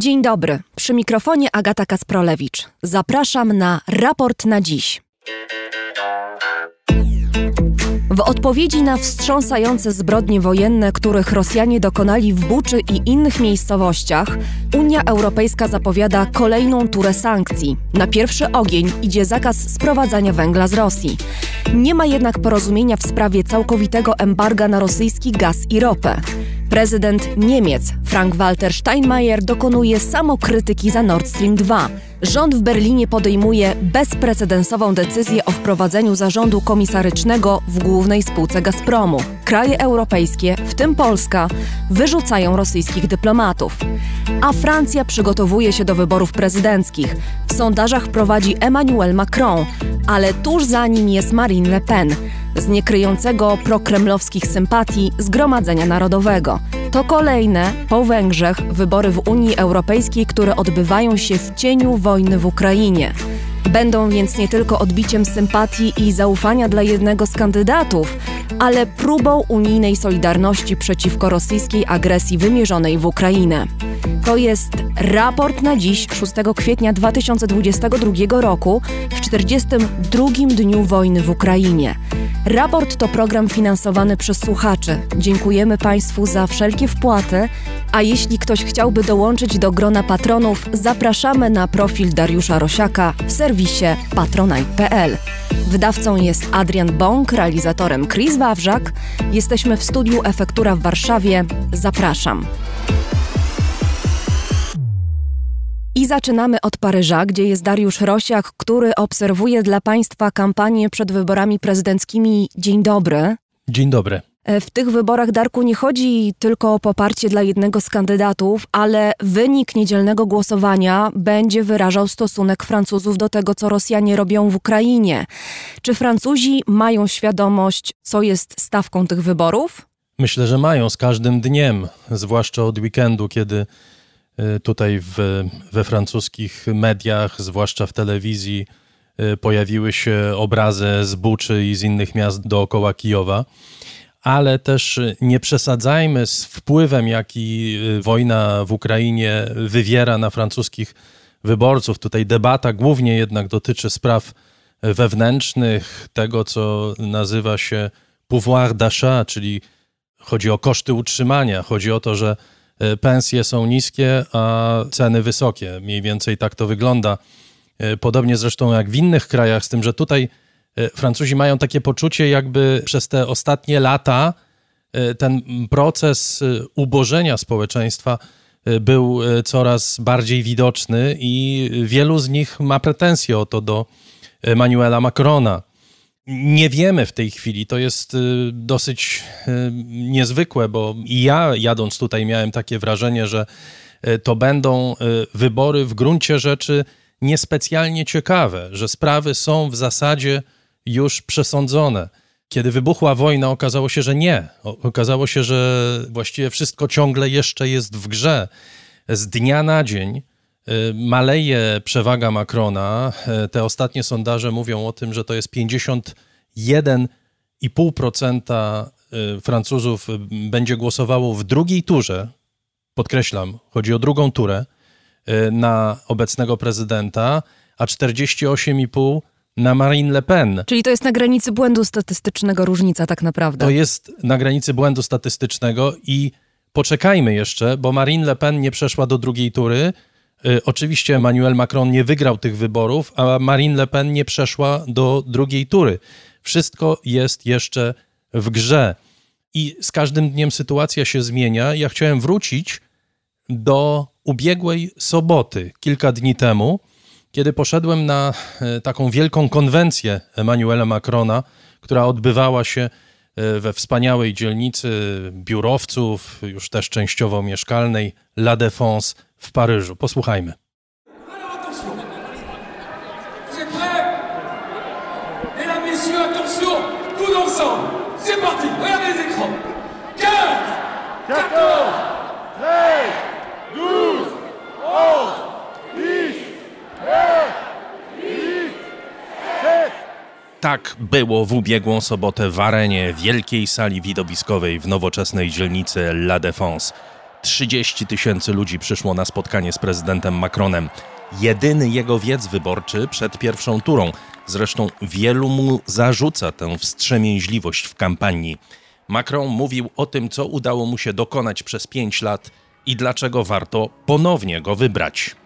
Dzień dobry, przy mikrofonie Agata Kasprolewicz. Zapraszam na raport na dziś. W odpowiedzi na wstrząsające zbrodnie wojenne, których Rosjanie dokonali w Buczy i innych miejscowościach, Unia Europejska zapowiada kolejną turę sankcji. Na pierwszy ogień idzie zakaz sprowadzania węgla z Rosji. Nie ma jednak porozumienia w sprawie całkowitego embarga na rosyjski gaz i ropę. Prezydent Niemiec Frank-Walter Steinmeier dokonuje samokrytyki za Nord Stream 2. Rząd w Berlinie podejmuje bezprecedensową decyzję o wprowadzeniu zarządu komisarycznego w głównej spółce Gazpromu. Kraje europejskie, w tym Polska, wyrzucają rosyjskich dyplomatów. A Francja przygotowuje się do wyborów prezydenckich. W sondażach prowadzi Emmanuel Macron, ale tuż za nim jest Marine Le Pen z niekryjącego prokremlowskich sympatii Zgromadzenia Narodowego. To kolejne, po Węgrzech, wybory w Unii Europejskiej, które odbywają się w cieniu wojny w Ukrainie. Będą więc nie tylko odbiciem sympatii i zaufania dla jednego z kandydatów, ale próbą unijnej solidarności przeciwko rosyjskiej agresji wymierzonej w Ukrainę. To jest raport na dziś, 6 kwietnia 2022 roku, w 42 dniu wojny w Ukrainie. Raport to program finansowany przez słuchaczy. Dziękujemy Państwu za wszelkie wpłaty, a jeśli ktoś chciałby dołączyć do grona patronów, zapraszamy na profil Dariusza Rosiaka w serwisie patronite.pl. Wydawcą jest Adrian Bąk, realizatorem Chris Wawrzak. Jesteśmy w studiu Efektura w Warszawie. Zapraszam. I zaczynamy od Paryża, gdzie jest Dariusz Rosiak, który obserwuje dla Państwa kampanię przed wyborami prezydenckimi. Dzień dobry. Dzień dobry. E, w tych wyborach, Darku, nie chodzi tylko o poparcie dla jednego z kandydatów, ale wynik niedzielnego głosowania będzie wyrażał stosunek Francuzów do tego, co Rosjanie robią w Ukrainie. Czy Francuzi mają świadomość, co jest stawką tych wyborów? Myślę, że mają z każdym dniem, zwłaszcza od weekendu, kiedy e, tutaj w, we francuskich mediach, zwłaszcza w telewizji, e, pojawiły się obrazy z Buczy i z innych miast dookoła Kijowa ale też nie przesadzajmy z wpływem, jaki y, wojna w Ukrainie wywiera na francuskich wyborców. Tutaj debata głównie jednak dotyczy spraw wewnętrznych, tego co nazywa się pouvoir d'achat, czyli chodzi o koszty utrzymania, chodzi o to, że y, pensje są niskie, a ceny wysokie. Mniej więcej tak to wygląda. Y, podobnie zresztą jak w innych krajach, z tym, że tutaj Francuzi mają takie poczucie, jakby przez te ostatnie lata e, ten proces e, ubożenia społeczeństwa był coraz bardziej widoczny i wielu z nich ma pretensje o to do Emmanuela Macrona. Nie wiemy w tej chwili, to jest dosyć niezwykłe, bo i ja jadąc tutaj miałem takie wrażenie, że to będą wybory w gruncie rzeczy niespecjalnie ciekawe, że sprawy są w zasadzie już przesądzone. Kiedy wybuchła wojna, okazało się, że nie. Okazało się, że właściwie wszystko ciągle jeszcze jest w grze. Z dnia na dzień y, maleje przewaga Macrona. Y, te ostatnie sondaże mówią o tym, że to jest 51,5% y, Francuzów będzie głosowało w drugiej turze. Podkreślam, chodzi o drugą turę na obecnego prezydenta, a 48,5% na Marine Le Pen. Czyli to jest na granicy błędu statystycznego różnica tak naprawdę. To jest na granicy błędu statystycznego i poczekajmy jeszcze, bo Marine Le Pen nie przeszła do drugiej tury. Y, oczywiście Emmanuel Macron nie wygrał tych wyborów, a Marine Le Pen nie przeszła do drugiej tury. Wszystko jest jeszcze w grze. I z każdym dniem sytuacja się zmienia. Ja chciałem wrócić do ubiegłej soboty, kilka dni temu, kiedy poszedłem na e, taką wielką konwencję Emmanuela Macrona, która odbywała się e, we wspaniałej dzielnicy biurowców, już też częściowo mieszkalnej, La Défense w Paryżu. Posłuchajmy. C'est parti, regardez les écrans. 15, 14, Tak było w ubiegłą sobotę w arenie wielkiej sali widowiskowej w nowoczesnej dzielnicy La Défense. 30 tysięcy ludzi przyszło na spotkanie z prezydentem Macronem. Jedyny jego wiec wyborczy przed pierwszą turą. Zresztą wielu mu zarzuca tę wstrzemięźliwość w kampanii. Macron mówił o tym, co udało mu się dokonać przez pięć lat i dlaczego warto ponownie go wybrać.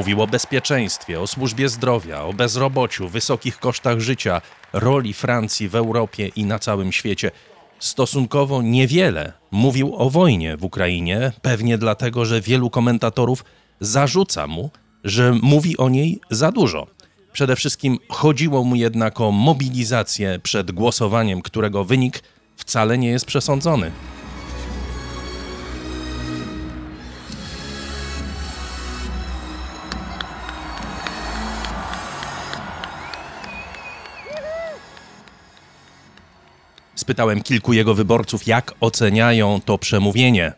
Mówił o bezpieczeństwie, o służbie zdrowia, o bezrobociu, wysokich kosztach życia, roli Francji w Europie i na całym świecie. Stosunkowo niewiele mówił o wojnie w Ukrainie, pewnie dlatego, że wielu komentatorów zarzuca mu, że mówi o niej za dużo. Przede wszystkim chodziło mu jednak o mobilizację przed głosowaniem, którego wynik wcale nie jest przesądzony. Spytałem kilku jego wyborców, jak oceniają to przemówienie.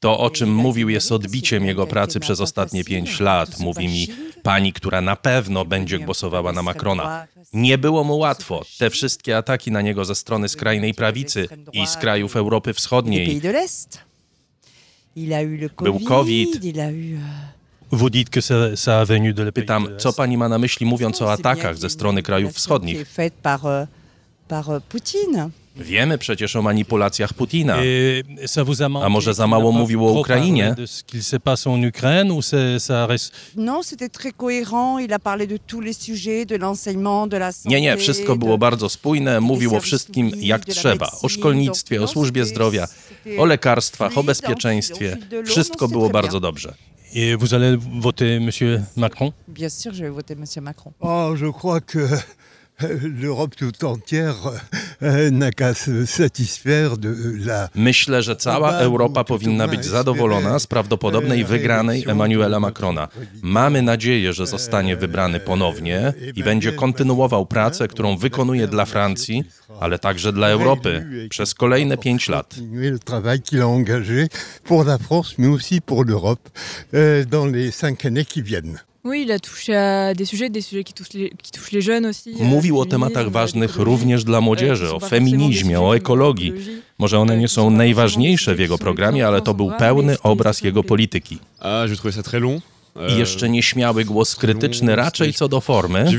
To, o czym mówił, jest odbiciem jego pracy przez ostatnie pięć lat, mówi mi pani, która na pewno będzie głosowała na Macrona. Nie było mu łatwo. Te wszystkie ataki na niego ze strony skrajnej prawicy i z krajów Europy Wschodniej. Był COVID, COVID. il a eu... Vous dites que ça, ça a venu de la Pytam, co pani ma na myśli, mówiąc o atakach ze strony krajów wschodnich. Par, euh, Poutine. Wiemy przecież o manipulacjach Putina. A może za mało mówił o Ukrainie? parlé de ce qu'il se passe en Ukraine ou c'est- ça reste... Non, c'était très cohérent. Il a parlé de tous les sujets, de l'enseignement, de la santé. Nie, nie, wszystko było bardzo spójne, mówił o wszystkim jak trzeba. O szkolnictwie, o służbie zdrowia, o lekarstwach, o bezpieczeństwie. Wszystko było bardzo dobrze. Et vous allez voter Monsieur Macron Bien sûr, je vais voter M. Macron. Oh, je crois que l'Europe tout entière euh, n'a qu'à se satisfaire de la Myślę, że cała Europa powinna być zadowolona z prawdopodobnej wygranej Emmanuela Macrona. Mamy nadzieję, że zostanie wybrany ponownie i będzie kontynuował pracę, którą wykonuje dla Francji, ale także dla Europy przez kolejne pięć lat. continuer le travail qu'il a engagé pour la France, mais aussi pour l'Europe euh, dans les cinq années qui viennent. Oui, il a touché à des sujets, des sujets qui touchent les, qui touchent les jeunes aussi. euh, Mówił o tematach ważnych również dla młodzieży, o feminizmie, o ekologii. Może one nie są najważniejsze w jego programie, ale to był pełny obraz jego polityki. Ah, j'ai trouvé ça très long. I jeszcze nieśmiały głos krytyczny raczej co do formy. Euh.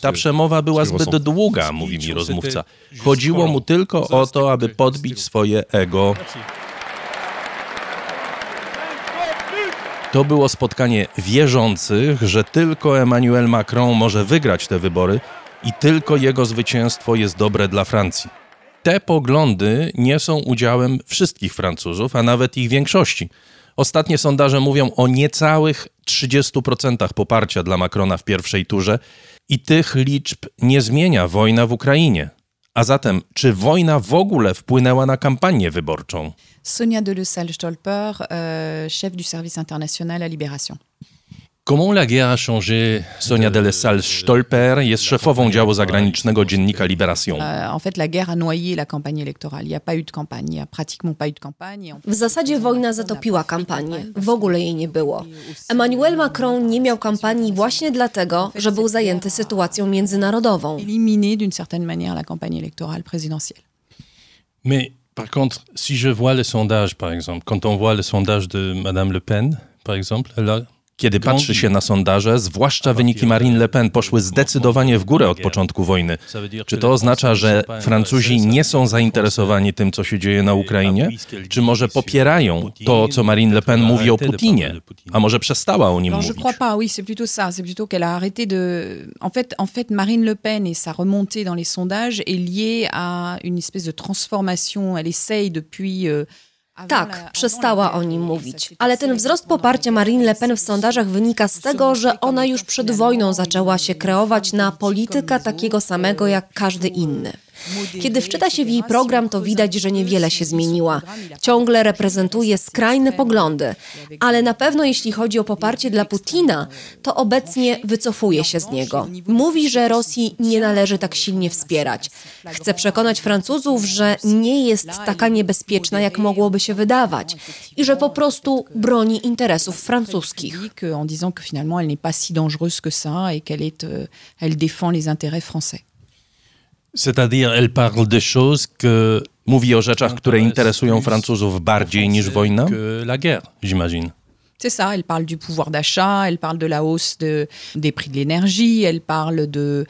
Ta przemowa była zbyt długa, mówi mi rozmówca. Chodziło mu tylko o to, aby podbić swoje ego. To było spotkanie wierzących, że tylko Emmanuel Macron może wygrać te wybory i tylko jego zwycięstwo jest dobre dla Francji. Te poglądy nie są udziałem wszystkich Francuzów, a nawet ich większości. Ostatnie sondaże mówią o niecałych 30% poparcia dla Macrona w pierwszej turze i tych liczb nie zmienia wojna w Ukrainie. A zatem, czy wojna w ogóle wpłynęła na kampanię wyborczą? Sonia de Le Salle-Stolper, euh, chef du service international à Libération. Comment la guerre a changé? Sonia de Salle-Stolper jest szefową działu zagranicznego dziennika Libération? Euh, en fait, la guerre a noyé la campagne électorale. Il n'y a pas eu de campagne. Il n'y a pratiquement pas eu de campagne. W zasadzie wojna zatopiła kampanię. W ogóle jej nie było. Emmanuel Macron nie miał kampanii właśnie dlatego, że był zajęty sytuacją międzynarodową. éliminé d'une certaine manière la campagne électorale présidentielle. Mais par contre, si je vois les sondages, par exemple, quand on voit le sondage de Madame Le Pen, par exemple, elle a Kiedy patrzy się na sondaże, zwłaszcza wyniki Marine Le Pen poszły zdecydowanie w górę od początku wojny. Czy to oznacza, że Francuzi nie są zainteresowani tym, co się dzieje na Ukrainie? Czy może popierają to, co Marine Le Pen mówi o Putinie? A może przestała o nim mówić? En fait, en fait, Marine Le Pen et sa remontée dans les sondages est liée à une espèce de transformation. Elle essaye depuis. Tak, przestała o nim mówić. Ale ten wzrost poparcia Marine Le Pen w sondażach wynika z tego, że ona już przed wojną zaczęła się kreować na polityka takiego samego jak każdy inny. Kiedy wczyta się w jej program, to widać, że niewiele się zmieniła. Ciągle reprezentuje skrajne poglądy, ale na pewno jeśli chodzi o poparcie dla Putina, to obecnie wycofuje się z niego. Mówi, że Rosji nie należy tak silnie wspierać. Chce przekonać Francuzów, że nie jest taka niebezpieczna, jak mogłoby się wydawać i że po prostu broni interesów francuskich. En disant que finalement elle n'est pas si dangereuse que ça et qu'elle euh, elle défend les intérêts français. C'est-à-dire, elle parle des choses que... Mówi o rzeczach, które interesują Francuzów bardziej niż wojna? La guerre, j'imagine. C'est ça, elle parle du pouvoir d'achat, elle parle de la hausse de, des prix de l'énergie, elle parle de...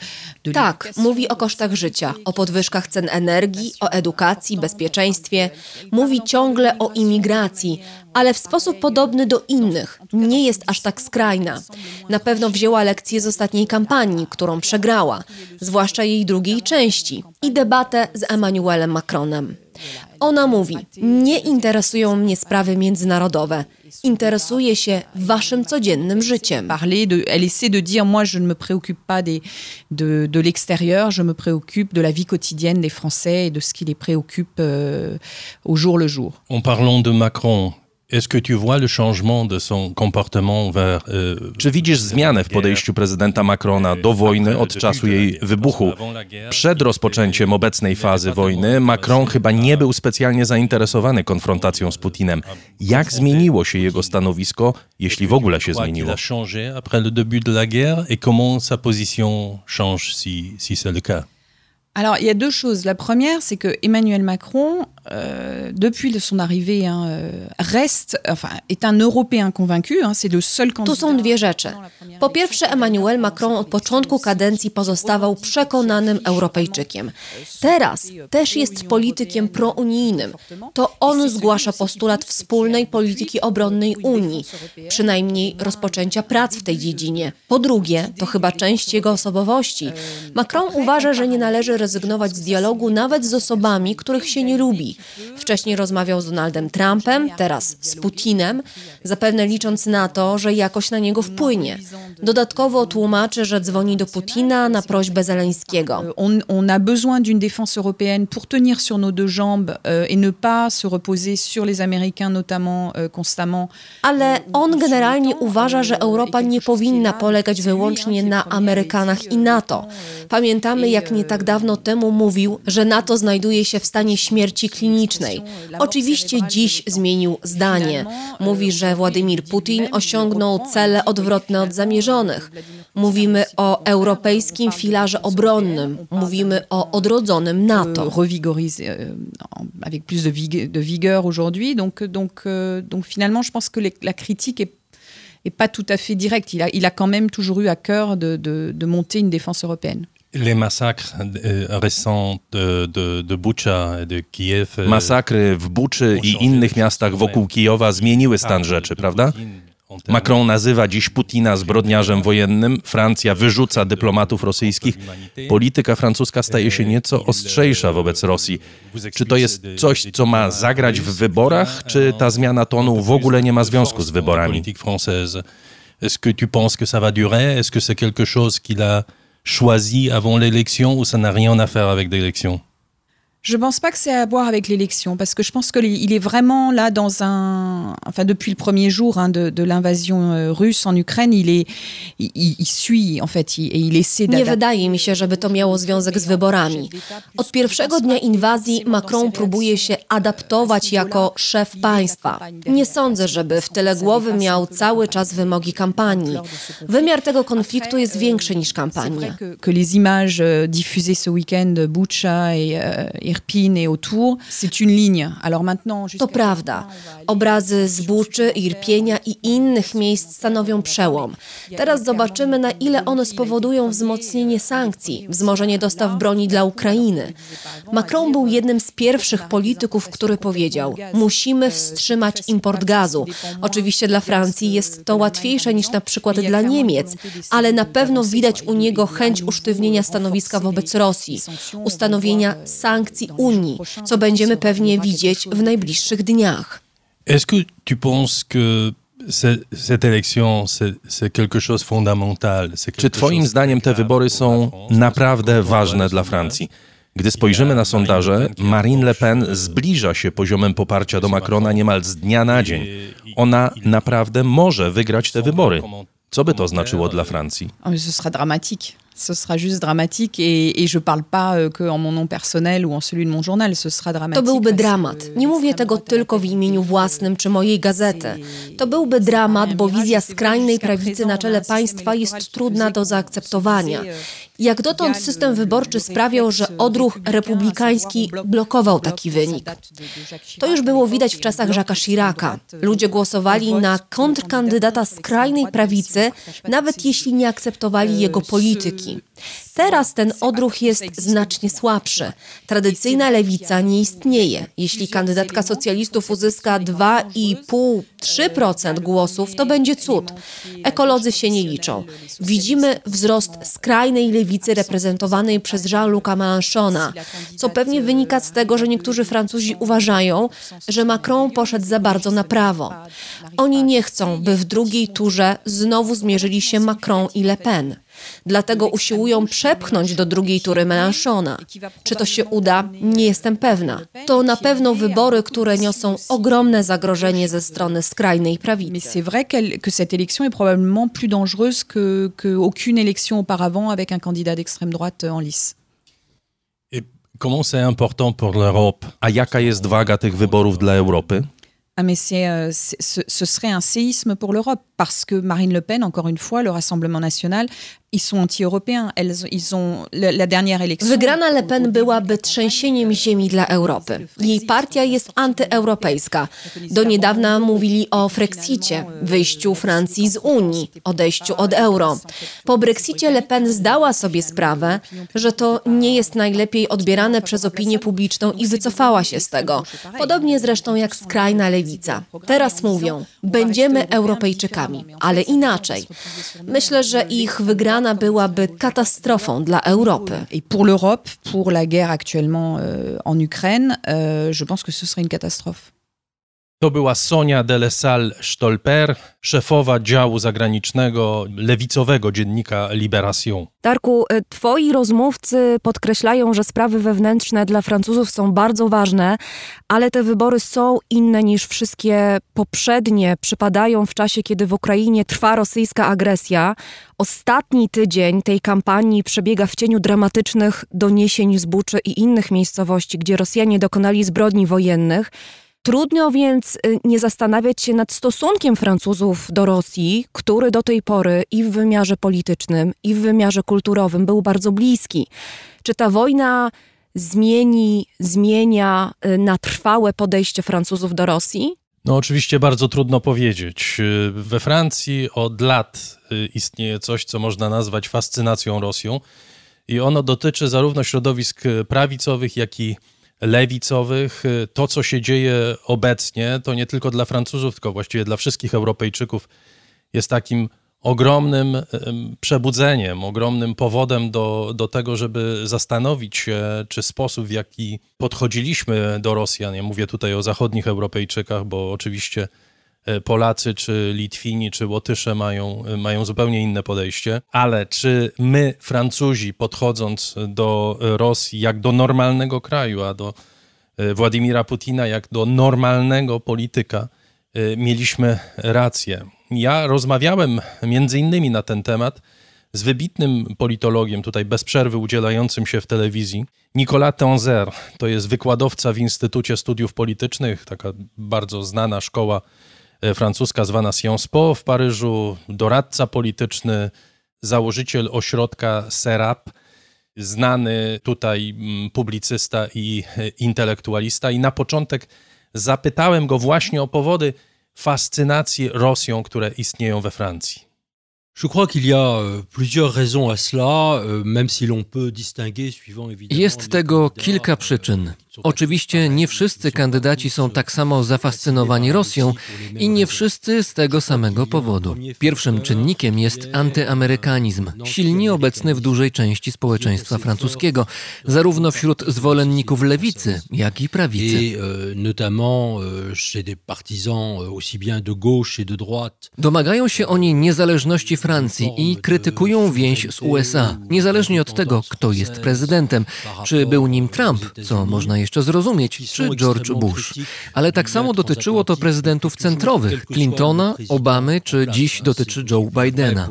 de Tak, mówi o kosztach życia, o podwyżkach cen energii, o edukacji, bezpieczeństwie. Mówi ciągle o imigracji, ale w sposób podobny do innych. Nie jest aż tak skrajna. Na pewno wzięła lekcje z ostatniej kampanii, którą przegrała, zwłaszcza jej drugiej części i debatę z Emmanuelem Macronem. Ona mówi: Nie interesują mnie sprawy międzynarodowe. Interesuje się waszym codziennym życiem. Parler de, elle essaie de dire moi je ne me préoccupe pas des, de, de l'extérieur, je me préoccupe de la vie quotidienne des Français et de ce qui les préoccupe euh, au jour le jour. En parlant de Macron, Est-ce que tu vois le changement de son comportement vers, euh, Czy widzisz zmianę w podejściu prezydenta Macrona do wojny od czasu jej wybuchu? Przed rozpoczęciem obecnej fazy wojny Macron chyba nie był specjalnie zainteresowany konfrontacją z Putinem. Jak zmieniło się jego stanowisko, jeśli w ogóle się zmieniło? Il a changé après le début de la guerre et comment sa position change si, si c'est le cas Alors, il y a deux choses. La première, c'est que Emmanuel Macron, euh, depuis son arrivée, hein, euh, reste, enfin, est un Européen convaincu. Hein, c'est le seul. Tu są dwie rzeczy. Po pierwsze, Emmanuel Macron od początku kadencji pozostawał przekonanym Europejczykiem. Teraz też jest politykiem prounijnym. To on zgłasza postulat wspólnej polityki obronnej Unii, przynajmniej rozpoczęcia prac w tej dziedzinie. Po drugie, to chyba część jego osobowości. Macron uważa, że nie należy rezygnować z dialogu nawet z osobami, których się nie lubi. Wcześniej rozmawiał z Donaldem Trumpem, teraz z Putinem, zapewne licząc na to, że jakoś na niego wpłynie. Dodatkowo tłumaczy, że dzwoni do Putina na prośbę Zeleńskiego. On, on a besoin d'une défense européenne pour tenir sur nos deux jambes euh, et ne pas se reposer sur les Américains notamment euh, constamment. Ale on generalnie uważa, że Europa nie powinna polegać wyłącznie na Amerykanach i NATO. Pamiętamy, jak nie tak dawno temu mówił, że NATO znajduje się w stanie śmierci klinicznej. Oczywiście dziś zmienił zdanie. Mówi, że Władimir Putin osiągnął cele odwrotne od zamierzonych. Mówimy o europejskim filarze obronnym. Mówimy o odrodzonym NATO. Revigorise euh, avec plus de, vig de vigueur aujourd'hui. Donc, donc, euh, donc finalement, je pense que la critique est est pas tout à fait directe. Il a, il a quand même toujours eu à cœur de, de, de monter une défense européenne. Les massacres euh, récents de, de, de Bucha de euh, Masakry w Buczy i innych miastach wokół Kijowa zmieniły stan rzeczy, prawda? Macron nazywa dziś Putina zbrodniarzem wojennym, Francja wyrzuca dyplomatów rosyjskich. Polityka francuska staje się nieco ostrzejsza wobec Rosji. Czy to jest coś, co ma zagrać w wyborach, czy ta zmiana tonu w ogóle nie ma związku z wyborami? Est-ce que tu penses que ça va durer Est-ce que c'est quelque chose qu'il a choisi avant l'élection ou ça n'a rien à faire avec l'élection? Je pense pas que c'est à voir avec l'élection, parce que je pense qu'il est vraiment là dans un... Enfin, depuis le premier jour hein, de, de l'invasion euh, russe en Ukraine, il, est, il, il suit, en fait, il, et il essaie Nie wydaje mi się, żeby to miało związek z wyborami. Od pierwszego dnia inwazji Macron próbuje się adaptować jako szef państwa. Nie sądzę, żeby w tyle głowy miał cały czas wymogi kampanii. Wymiar tego konfliktu jest większy niż kampania. que, les images euh, diffusées ce week-end Bucha et euh, Irpin et autour, c'est une ligne. Alors maintenant, To prawda. Obrazy z Buczy, Irpienia i innych miejsc stanowią przełom. Teraz zobaczymy, na ile one spowodują wzmocnienie sankcji, wzmożenie dostaw broni dla Ukrainy. Macron był jednym z pierwszych polityków, który powiedział: Musimy wstrzymać import gazu. Oczywiście dla Francji jest to łatwiejsze niż na przykład dla Niemiec, ale na pewno widać u niego chęć usztywnienia stanowiska wobec Rosji, ustanowienia sankcji Unii, co będziemy pewnie widzieć w najbliższych dniach. Est-ce que tu penses que cette élection, c'est quelque chose fondamental? Czy twoim zdaniem te wybory są naprawdę ważne dla Francji? Gdy spojrzymy na sondaże, Marine Le Pen zbliża się poziomem poparcia do Macrona niemal z dnia na dzień. Ona naprawdę może wygrać te wybory. Co by to znaczyło dla Francji? Ce sera dramatique. Ce sera juste dramatique et, et je parle pas euh, que en mon nom personnel ou en celui de mon journal. Ce sera dramatique. To byłby dramat. Nie mówię tego tylko w imieniu własnym czy mojej gazety. To byłby dramat, bo wizja skrajnej prawicy na czele państwa jest trudna do zaakceptowania. Jak dotąd system wyborczy sprawiał, że odruch republikański blokował taki wynik. To już było widać w czasach Jacques'a Chiraca. Ludzie głosowali na kontrkandydata skrajnej prawicy, nawet jeśli nie akceptowali jego polityki. Teraz ten odruch jest znacznie słabszy. Tradycyjna lewica nie istnieje. Jeśli kandydatka socjalistów uzyska 2,5-3% głosów, to będzie cud. Ekolodzy się nie liczą. Widzimy wzrost skrajnej lewicy reprezentowanej przez Jean-Luc'a Mélenchona, co pewnie wynika z tego, że niektórzy Francuzi uważają, że Macron poszedł za bardzo na prawo. Oni nie chcą, by w drugiej turze znowu zmierzyli się Macron i Le Pen. Dlatego usiłują przepchnąć do drugiej tury Mélenchona. Czy to się uda? Nie jestem pewna. To na pewno wybory, które niosą ogromne zagrożenie ze strony skrajnej prawicy. Mais c'est vrai que cette élection est probablement plus dangereuse que, que aucune élection auparavant avec un candidat d'extrême droite en lice. Comment c'est important pour l'Europe? A jaka jest waga tych wyborów dla Europy? Ah mais c'est, euh, ce, ce serait un séisme pour l'Europe parce que Marine Le Pen, encore une fois, le Rassemblement national, ils sont anti-européens. Ils ont la, la dernière élection. Wygrana Le Pen byłaby trzęsieniem ziemi dla Europy. Jej partia jest antyeuropejska. Do niedawna mówili o Frexicie, wyjściu Francji z Unii, odejściu od euro. Po Brexicie Le Pen zdała sobie sprawę, że to nie jest najlepiej odbierane przez opinię publiczną i wycofała się z tego. Podobnie zresztą jak skrajna lewica. Teraz mówią, będziemy Europejczykami, ale inaczej. Myślę, że ich wygrana byłaby katastrofą dla Europy. Et pour l'Europe, pour la guerre actuellement euh, en Ukraine, euh, je pense que ce serait une catastrophe. To była Sonia Delessal-Stolper, szefowa działu zagranicznego lewicowego dziennika Libération. Darku, y, twoi rozmówcy podkreślają, że sprawy wewnętrzne dla Francuzów są bardzo ważne, ale te wybory są inne niż wszystkie poprzednie. Przypadają w czasie, kiedy w Ukrainie trwa rosyjska agresja. Ostatni tydzień tej kampanii przebiega w cieniu dramatycznych doniesień z Buczy i innych miejscowości, gdzie Rosjanie dokonali zbrodni wojennych. Trudno więc y, nie zastanawiać się nad stosunkiem Francuzów do Rosji, który do tej pory i w wymiarze politycznym, i w wymiarze kulturowym był bardzo bliski. Czy ta wojna zmieni, zmienia y, na trwałe podejście Francuzów do Rosji? No oczywiście bardzo trudno powiedzieć. Y, we Francji od lat istnieje coś, co można nazwać fascynacją Rosją i ono dotyczy zarówno środowisk prawicowych, jak i lewicowych. To, co się dzieje obecnie, to nie tylko dla Francuzów, tylko właściwie dla wszystkich Europejczyków jest takim ogromnym przebudzeniem, ogromnym powodem do, do tego, żeby zastanowić się, czy sposób, w jaki podchodziliśmy do Rosjan, ja mówię tutaj o zachodnich Europejczykach, bo oczywiście Polacy, czy Litwini, czy Łotysze mają, mają zupełnie inne podejście, ale czy my, Francuzi, podchodząc do Rosji jak do normalnego kraju, a do e, Władimira Putina jak do normalnego polityka, e, mieliśmy rację. Ja rozmawiałem między innymi na ten temat z wybitnym politologiem, tutaj bez przerwy udzielającym się w telewizji, Nicolas Tenzer. To jest wykładowca w Instytucie Studiów Politycznych, taka bardzo znana szkoła E, francuska zwana Sciences Po w Paryżu, doradca polityczny, założyciel ośrodka SERAP, znany tutaj mm, publicysta i e, intelektualista. I na początek zapytałem go właśnie o powody fascynacji Rosją, które istnieją we Francji. Y évidemment. Jest tego kilka przyczyn. Oczywiście nie wszyscy kandydaci są tak samo zafascynowani Rosją i nie wszyscy z tego samego powodu. Pierwszym czynnikiem jest antyamerykanizm, silnie obecny w dużej części społeczeństwa francuskiego, zarówno wśród zwolenników lewicy, jak i prawicy. Domagają się oni niezależności Francji i krytykują więź z USA, niezależnie od tego, kto jest prezydentem, czy był nim Trump, co można jeszcze zrozumieć, czy George Bush. Ale tak samo dotyczyło to prezydentów centrowych, Clintona, Obamy, czy dziś dotyczy Joe Bidena.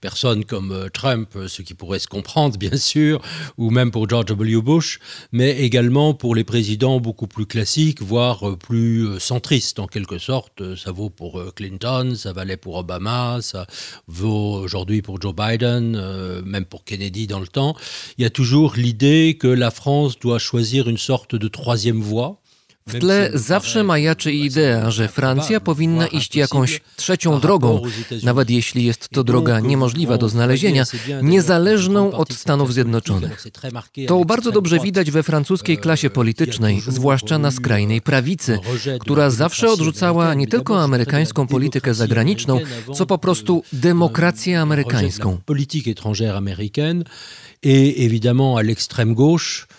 personnes comme euh, Trump, euh, ce qui pourrait se comprendre bien sûr, ou même pour George W. Bush, mais également pour les présidents beaucoup plus classiques, voire euh, plus centristes en quelque sorte. Ça vaut pour Clinton, ça valait pour Obama, ça vaut aujourd'hui pour Joe Biden, même pour Kennedy dans le temps. Il y a toujours l'idée que la France doit choisir une sorte de troisième voie. W tle zawsze majaczy idea, że Francja powinna iść jakąś trzecią drogą, nawet jeśli jest to droga niemożliwa do znalezienia, niezależną od Stanów Zjednoczonych. To bardzo dobrze widać we francuskiej klasie politycznej, zwłaszcza na skrajnej prawicy, która zawsze odrzucała nie tylko amerykańską politykę zagraniczną, co po prostu demokrację amerykańską. Politykę étrangère américaine et évidemment à l'extrême gauche Euh,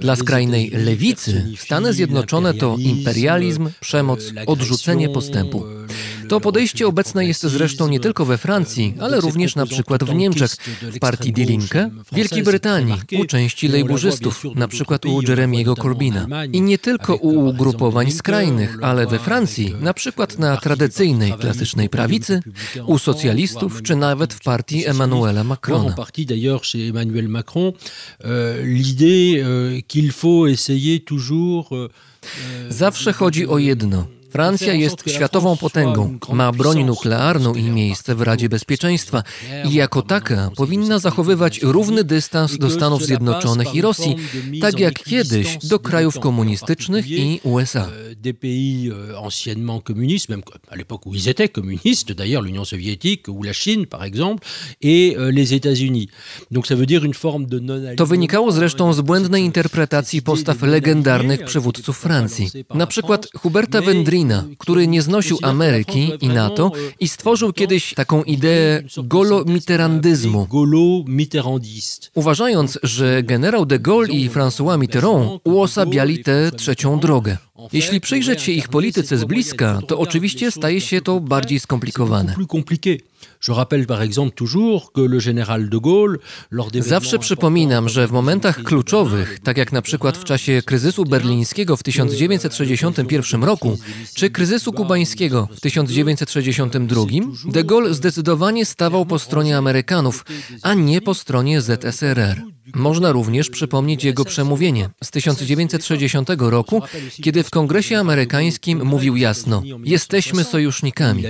Dla skrajnej lewicy Stany Zjednoczone to imperializm, przemoc, odrzucenie postępu. To podejście obecne jest zresztą nie tylko we Francji, ale również na przykład w Niemczech, w partii Die Linke, w Wielkiej Brytanii, u części lejburzystów, na przykład u Jeremiego Corbyna. I nie tylko u ugrupowań skrajnych, ale we Francji, na przykład na tradycyjnej, klasycznej prawicy, u socjalistów, czy nawet w partii Emmanuela Macrona. Zawsze chodzi o jedno Francja jest światową potęgą, ma broń nuklearną i miejsce w Radzie Bezpieczeństwa. I jako taka powinna zachowywać równy dystans do Stanów Zjednoczonych i Rosji, tak jak kiedyś do krajów komunistycznych i USA. Des pays anciennement communistes, même à l'époque où ils étaient communistes, d'ailleurs l'Union soviétique ou la Chine par exemple, et les États-Unis. Donc ça veut dire une forme de non To wynikało zresztą z błędnej interpretacji postaw legendarnych przywódców Francji. Na przykład Huberta Wendrina który nie znosił Ameryki i NATO i stworzył kiedyś taką ideę golo-mitterrandyzmu. Uważając, że generał de Gaulle i François Mitterrand uosabiali tę trzecią drogę. Jeśli przyjrzeć się ich polityce z bliska, to oczywiście staje się to bardziej skomplikowane. Zawsze przypominam, że w momentach kluczowych, tak jak na przykład w czasie kryzysu berlińskiego w 1961 roku, czy kryzysu kubańskiego w 1962, de Gaulle zdecydowanie stawał po stronie Amerykanów, a nie po stronie ZSRR. Można również przypomnieć jego przemówienie z 1960 roku, kiedy w Kongresie Amerykańskim mówił jasno: Jesteśmy sojusznikami.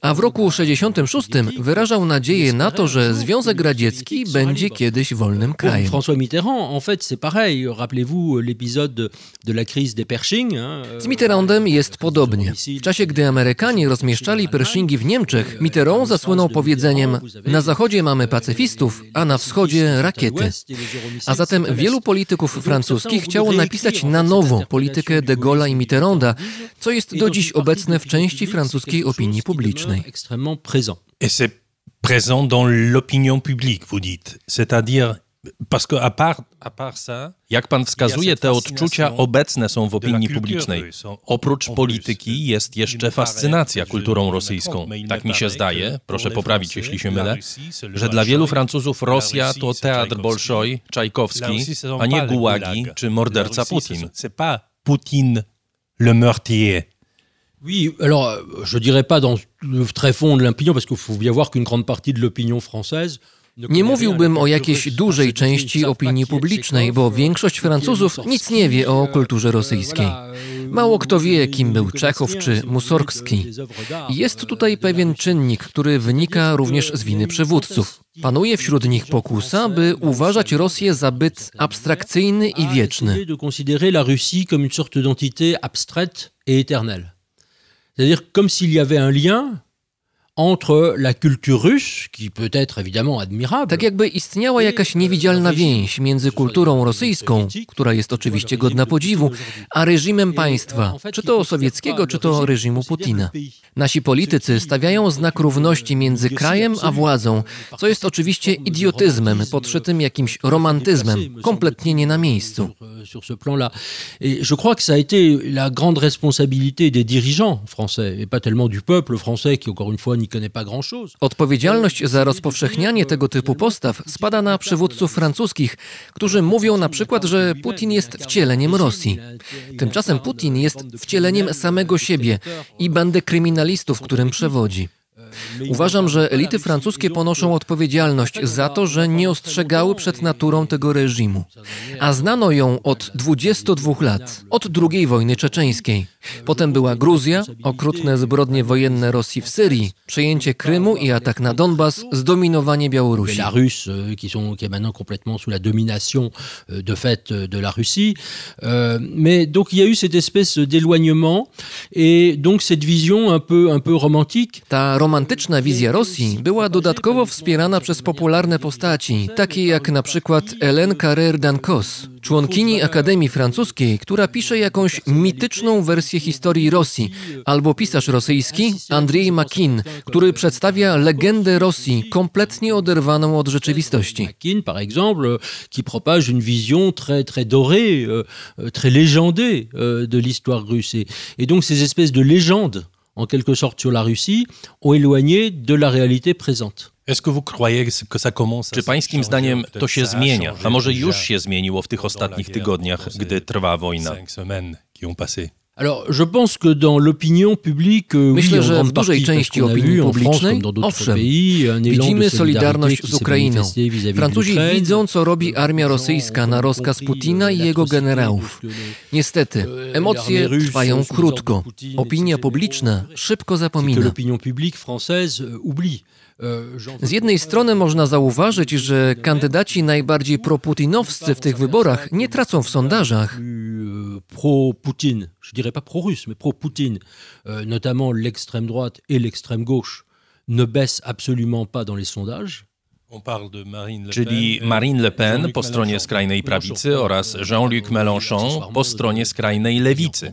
A w roku 66 wyrażał nadzieję na to, że Związek Radziecki będzie kiedyś wolnym krajem. Z Mitterrandem jest podobnie. W czasie, gdy Amerykanie rozmieszczali Pershingi w Niemczech, Mitterrand zasłynął powiedzeniem: Na zachodzie mamy pacyfistów, a na wschodzie rakiety. A zatem wielu polityków francuskich chciało napisać na nowo politykę de Gaulle'a i Mitterranda, co jest do dziś obecne w części francuskiej opinii publicznej. Présent dans l'opinion publique, vous dites. C'est-à-dire jak pan wskazuje, te odczucia obecne są w opinii publicznej. Oprócz polityki jest jeszcze fascynacja kulturą rosyjską. Tak mi się zdaje, proszę poprawić, jeśli się mylę, że dla wielu Francuzów Rosja to teatr Bolszoi, Czajkowski, a nie gułagi czy morderca Putin. Poutine le meurtrier. Oui, alors je dirais pas dans le très fond de l'opinion, parce qu'il faut bien voir qu'une grande partie de l'opinion française nie mówiłbym o jakiejś dużej części opinii publicznej, bo większość Francuzów nic nie wie o kulturze rosyjskiej. Mało kto wie, kim był Czechow czy Musorgski. Jest tutaj pewien czynnik, który wynika również z winy przywódców. Panuje wśród nich pokusa, by uważać Rosję za byt abstrakcyjny i wieczny. C'est-à-dire comme s'il y avait un lien entre la culture russe, qui peut être évidemment admirable. Tak jakby istniała jakaś niewidzialna więź między kulturą rosyjską, która jest oczywiście godna podziwu, a reżimem państwa, czy to sowieckiego, czy to reżimu Putina. Nasi politycy stawiają znak równości między krajem a władzą, co jest oczywiście idiotyzmem podszytym jakimś romantyzmem, kompletnie nie na miejscu. Sur ce plan-là. Et je crois que ça a été la grande responsabilité des dirigeants français, et pas tellement du peuple français qui, encore une fois, n'y. Odpowiedzialność za rozpowszechnianie tego typu postaw spada na przywódców francuskich, którzy mówią na przykład, że Putin jest wcieleniem Rosji. Tymczasem Putin jest wcieleniem samego siebie i bandy kryminalistów, którym przewodzi. Uważam, że elity francuskie ponoszą odpowiedzialność za to, że nie ostrzegały przed naturą tego reżimu. A znano ją od 22 lat, od II wojny czeczeńskiej. Potem była Gruzja, okrutne zbrodnie wojenne Rosji w Syrii, przejęcie Krymu i atak na Donbas, zdominowanie Białorusi. Euh, qui, sont, qui est maintenant complètement sous la domination euh, de fait euh, de la Russie. Mais donc il y a eu cette espèce d'éloignement et donc cette vision un peu, un peu romantique. Ta romantyczna wizja Rosji była dodatkowo wspierana przez popularne postaci, takie jak na przykład Hélène Carrère d'Ancos, członkini Akademii Francuskiej, która pisze jakąś mityczną wersję historii Rosji, albo pisarz rosyjski Andrzej Makin, który przedstawia legendę Rosji kompletnie oderwaną od rzeczywistości. Makin, par exemple, qui propage une vision très, très dorée, euh, très légendée euh, de l'histoire russe. Et donc ces espèces de légendes en quelque sorte sur la Russie, ont éloigné de la réalité présente. Czy pańskim zdaniem to się zmienia, a może już się zmieniło w tych ostatnich tygodniach, gdy trwa wojna? Myślę, że w dużej części opinii publicznej, owszem, widzimy solidarność z Ukrainą. Francuzi widzą, co robi armia rosyjska na rozkaz Putina i jego generałów. Niestety, emocje trwają krótko. Opinia publiczna szybko zapomina. Z jednej strony można zauważyć, że kandydaci najbardziej proputinowscy w tych wyborach nie tracą w sondażach. Pro-Poutine, je dirais pas pro-russe, mais pro-Poutine, notamment l'extrême droite et l'extrême gauche, ne baissent absolument pas dans les sondages. Czyli Marine Le Pen po stronie skrajnej prawicy oraz Jean-Luc Mélenchon po stronie skrajnej lewicy.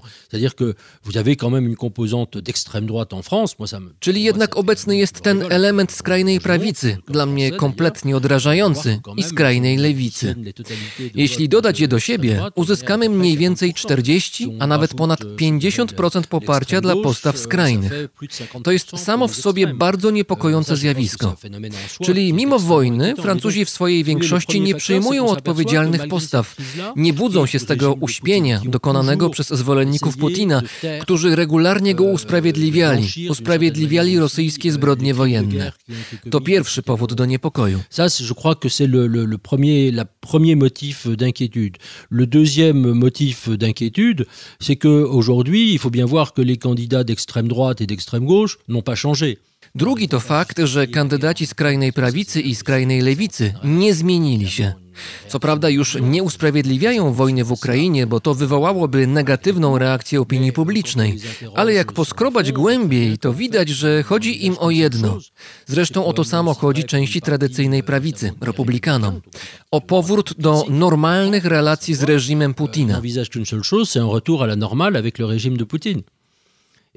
Czyli jednak obecny jest ten element skrajnej prawicy, dla mnie kompletnie odrażający, i skrajnej lewicy. Jeśli dodać je do siebie, uzyskamy mniej więcej 40, a nawet ponad 50% poparcia dla postaw skrajnych. To jest samo w sobie bardzo niepokojące zjawisko. Czyli mimo wojny Francuzi w swojej większości nie przyjmują odpowiedzialnych postaw, nie budzą się z tego uśpienia dokonanego przez zwolenników Putina, którzy regularnie go usprawiedliwiali, usprawiedliwiali rosyjskie zbrodnie wojenne. To pierwszy powód do niepokoju. Ça, je crois que c'est le, le, le premier, la premier motif d'inquiétude. Le deuxième motif d'inquiétude, c'est que aujourd'hui, il faut bien voir que les candidats d'extrême droite et d'extrême gauche n'ont pas changé. Drugi to fakt, że kandydaci skrajnej prawicy i skrajnej lewicy nie zmienili się. Co prawda już nie usprawiedliwiają wojny w Ukrainie, bo to wywołałoby negatywną reakcję opinii publicznej, ale jak poskrobać głębiej, to widać, że chodzi im o jedno. Zresztą o to samo chodzi części tradycyjnej prawicy, republikanom. O powrót do normalnych relacji z reżimem Putina.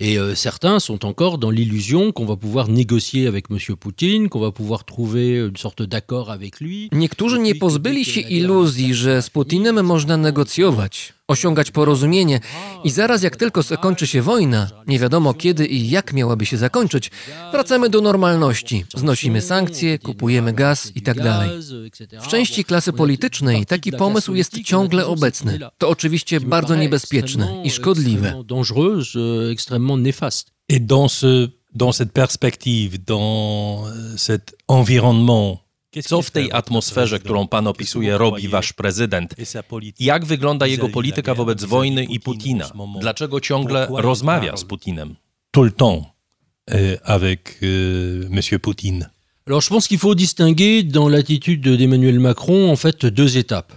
Et euh, certains sont encore dans l'illusion qu'on va pouvoir négocier avec M. Poutine, qu'on va pouvoir trouver une sorte d'accord avec lui. Niektórzy nie pozbyli się iluzji, że z Putinem można negocjować, osiągać porozumienie i zaraz jak tylko zakończy się wojna, nie wiadomo kiedy i jak miałaby się zakończyć, wracamy do normalności, znosimy sankcje, kupujemy gaz i tak. W części klasy politycznej taki pomysł jest ciągle obecny. To oczywiście bardzo niebezpieczne i szkodliwe. Dans, ce, dans cette perspective, dans cet environnement Co w tej atmosferze, którą pan opisuje, robi wasz prezydent? Jak wygląda jego polityka wobec wojny i Putina? Dlaczego ciągle rozmawia z Putinem? Tout le temps euh, avec euh, Monsieur Poutine. Alors je pense qu'il faut distinguer dans l'attitude d'Emmanuel Macron en fait deux étapes.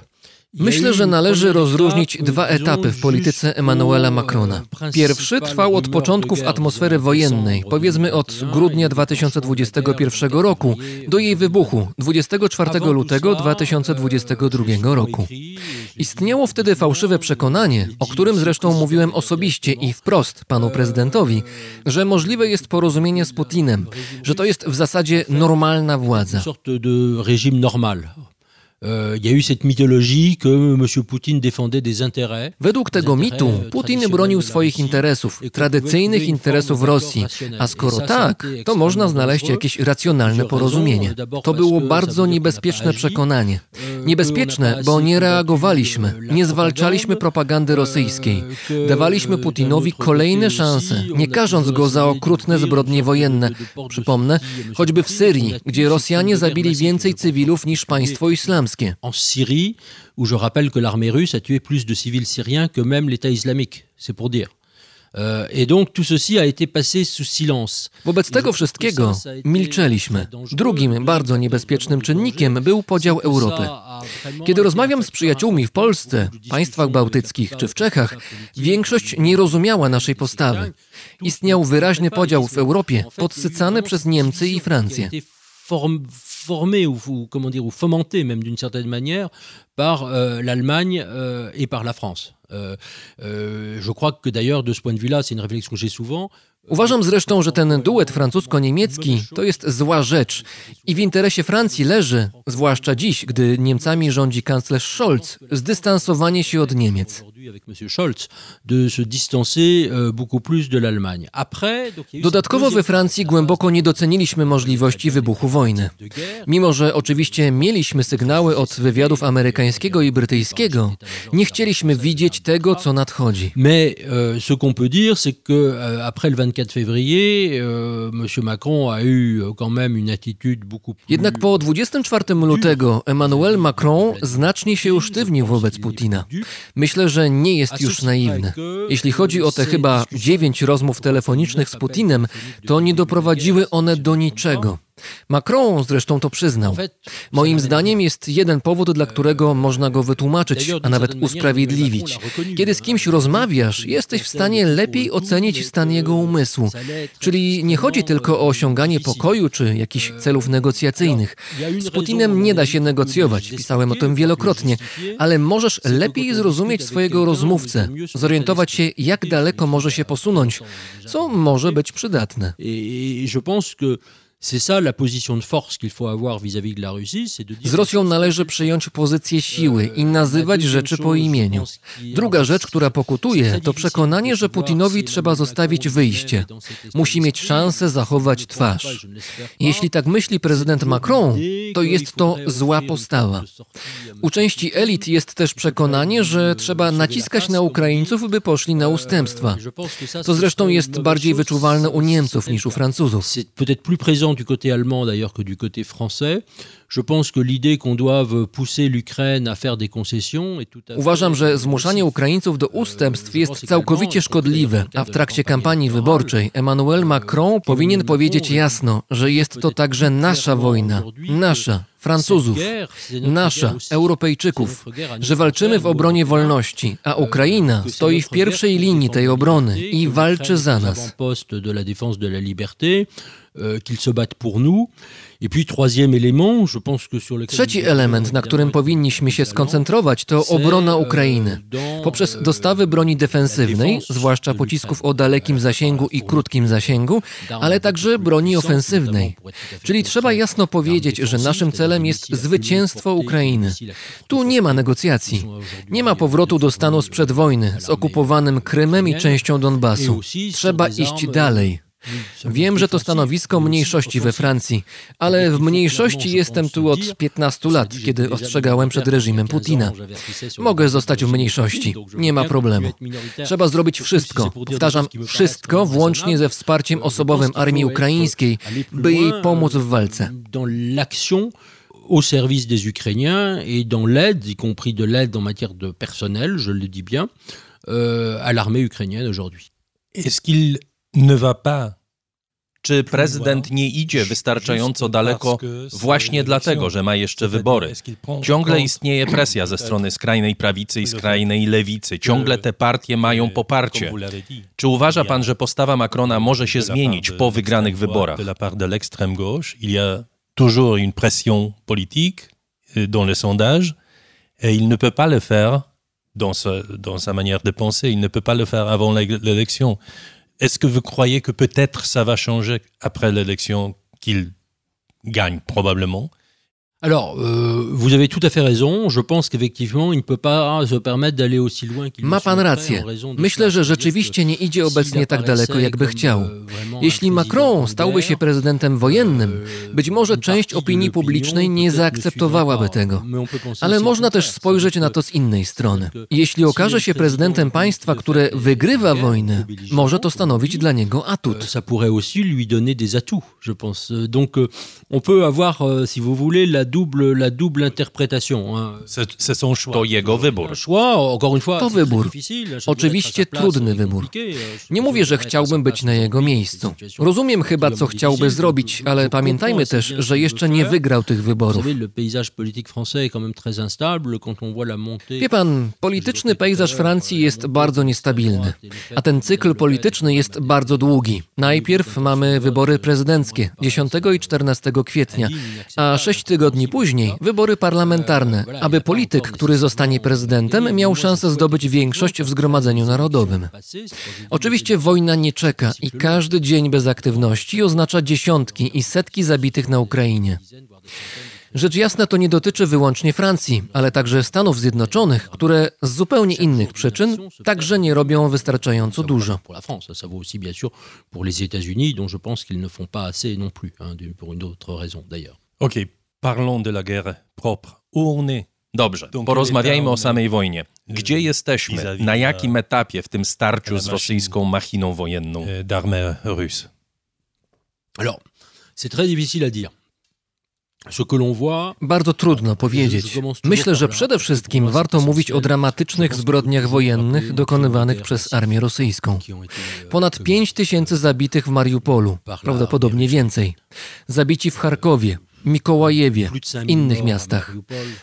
Myślę, że należy rozróżnić dwa etapy w polityce Emmanuela Macrona. Pierwszy trwał od początków atmosfery wojennej, powiedzmy od grudnia 2021 roku do jej wybuchu 24 lutego 2022 roku. Istniało wtedy fałszywe przekonanie, o którym zresztą mówiłem osobiście i wprost panu prezydentowi, że możliwe jest porozumienie z Putinem, że to jest w zasadzie normalna władza. Euh, y a eu cette mythologie que M. Défendait des intérêts. Według tego mitu euh, Putin bronił swoich interesów, tradycyjnych interesów Rosji, a skoro tak, to można znaleźć jakieś racjonalne porozumienie. To było bardzo niebezpieczne przekonanie. Euh, Niebezpieczne, bo nie reagowaliśmy, nie zwalczaliśmy propagandy rosyjskiej. Dawaliśmy Putinowi kolejne szanse, nie karząc go za okrutne zbrodnie wojenne. Przypomnę, choćby w Syrii, gdzie Rosjanie zabili więcej cywilów niż państwo islamskie. En Syrie, où je rappelle que l'armée russe a tué plus de civils syriens que même l'État islamique, c'est pour dire. Euh, et donc tout ceci a été passé sous silence. Wobec tego wszystkiego milczeliśmy. Drugim bardzo niebezpiecznym czynnikiem był podział Europy. Kiedy rozmawiam z przyjaciółmi w Polsce, państwach bałtyckich czy w Czechach, większość nie rozumiała naszej postawy. Istniał wyraźny podział w Europie, podsycany przez Niemcy i Francję. Formé ou, comment dire, ou fomenté même d'une certaine manière par euh, l'Allemagne euh, et par la France. Euh, je crois que d'ailleurs de ce point de vue-là, c'est une réflexion que j'ai souvent. Uważam zresztą, że ten duet francusko-niemiecki to jest zła rzecz i w interesie Francji leży, zwłaszcza dziś, gdy Niemcami rządzi kanclerz Scholz, zdystansowanie się od Niemiec. Dodatkowo we Francji głęboko nie doceniliśmy możliwości wybuchu wojny. Mimo, że oczywiście mieliśmy sygnały od wywiadów amerykańskiego i brytyjskiego, nie chcieliśmy widzieć tego, co nadchodzi. Mais euh, ce qu'on peut dire, c'est que euh, après le 24 février, euh, M. Macron a eu euh, quand même une attitude beaucoup plus... Jednak po 24 lutego Emmanuel Macron znacznie się usztywnił wobec Putina. Myślę, że nie jest już naiwny. Jeśli chodzi o te chyba dziewięć rozmów telefonicznych z Putinem, to nie doprowadziły one do niczego. Macron zresztą to przyznał. Moim zdaniem jest jeden powód, dla którego można go wytłumaczyć, a nawet usprawiedliwić. Kiedy z kimś rozmawiasz, jesteś w stanie lepiej ocenić stan jego umysłu. Czyli nie chodzi tylko o osiąganie pokoju czy jakichś celów negocjacyjnych. Z Putinem nie da się negocjować, pisałem o tym wielokrotnie, ale możesz lepiej zrozumieć swojego rozmówcę, zorientować się, jak daleko może się posunąć, co może być przydatne. Z Rosją należy przyjąć pozycję siły i nazywać rzeczy po imieniu. Druga rzecz, która pokutuje, to przekonanie, że Putinowi trzeba zostawić wyjście. Musi mieć szansę zachować twarz. Jeśli tak myśli prezydent Macron, to jest to zła postawa. U części elit jest też przekonanie, że trzeba naciskać na Ukraińców, by poszli na ustępstwa. To zresztą jest bardziej wyczuwalne u Niemców niż u Francuzów. Du côté allemand d'ailleurs que du côté français. Je pense que l'idée qu'on doive pousser l'Ukraine à faire des concessions est tout à. Uważam, że zmuszanie Ukraińców do ustępstw jest całkowicie szkodliwe, a w trakcie kampanii wyborczej Emmanuel Macron powinien powiedzieć jasno, że jest to także nasza wojna, nasza, Francuzów, nasza, Europejczyków, że walczymy w obronie wolności, a Ukraina stoi w pierwszej linii tej obrony i walczy za nas. Euh, qu'ils se battent pour nous. Trzeci element, na którym powinniśmy się skoncentrować, to obrona euh, Ukrainy. Poprzez dostawy broni defensywnej, zwłaszcza pocisków o dalekim zasięgu i krótkim zasięgu, ale także broni ofensywnej. Czyli trzeba jasno powiedzieć, że naszym celem jest zwycięstwo Ukrainy. Tu nie ma negocjacji. Nie ma powrotu do stanu sprzed wojny z okupowanym Krymem i częścią Donbasu. Trzeba iść dalej. Wiem, że to stanowisko mniejszości we Francji, ale w mniejszości jestem tu od 15 lat, kiedy ostrzegałem przed reżimem Putina. Mogę zostać w mniejszości, nie ma problemu. Trzeba zrobić wszystko, powtarzam, wszystko, włącznie ze wsparciem osobowym armii ukraińskiej, by jej pomóc w walce. au service des Ukrainiens et dans l'aide, y compris de l'aide en matière de personnel, je le dis bien, euh, à l'armée ukrainienne aujourd'hui. Est-ce qu'il ne va pas Czy prezydent nie idzie wystarczająco daleko właśnie dlatego, że ma jeszcze wybory? Ciągle istnieje presja ze strony skrajnej prawicy i skrajnej lewicy. Ciągle te partie mają poparcie. Czy uważa pan, że postawa Macrona może się zmienić po wygranych wyborach? Il y a toujours une pression politique euh, dans les sondages et il ne peut pas le faire dans sa, dans sa manière de penser, il ne peut pas le faire avant l'élection. Est-ce que vous croyez que peut-être ça va changer après l'élection, qu'il gagne? Probablement Alors, euh, vous avez tout à fait raison. Je pense qu'effectivement, il ne peut pas se permettre d'aller aussi loin qu'il Ma pan rację. Myślę, że rzeczywiście nie idzie obecnie tak daleko, jakby chciał. Jeśli Macron stałby się prezydentem wojennym, być może część opinii publicznej nie zaakceptowałaby tego. Ale można też spojrzeć na to z innej strony. Jeśli okaże się prezydentem państwa, które wygrywa wojnę, może to stanowić dla niego atut. Ça pourrait aussi lui donner des atouts, je pense. Donc, on peut avoir, si vous voulez, la double, la double interprétation. To jego wybór. To wybór. Oczywiście trudny wybór. Nie mówię, że chciałbym być na jego miejscu. Rozumiem chyba, co chciałby zrobić, ale pamiętajmy też, że jeszcze nie wygrał tych wyborów. Wie pan, polityczny pejzaż Francji jest bardzo niestabilny, a ten cykl polityczny jest bardzo długi. Najpierw mamy wybory prezydenckie 10 i 14 kwietnia, a sześć tygodni później wybory parlamentarne, aby polityk, który zostanie prezydentem, miał szansę zdobyć większość w Zgromadzeniu Narodowym. Oczywiście wojna nie czeka i każdy dzień bez aktywności oznacza dziesiątki i setki zabitych na Ukrainie. Rzecz jasna to nie dotyczy wyłącznie Francji, ale także Stanów Zjednoczonych, które z zupełnie innych przyczyn także nie robią wystarczająco dużo. Ok, parlons de la guerre propre. Où on est Dobrze, porozmawiajmy o samej wojnie. Gdzie jesteśmy? Na jakim etapie w tym starciu z rosyjską machiną wojenną? D'armée russe. Alors, c'est très difficile à dire. Bardzo trudno powiedzieć. Myślę, że przede wszystkim warto mówić o dramatycznych zbrodniach wojennych dokonywanych przez armię rosyjską. Ponad 5 tysięcy zabitych w Mariupolu, prawdopodobnie więcej. Zabici w Charkowie, Mikołajewie, w innych miastach.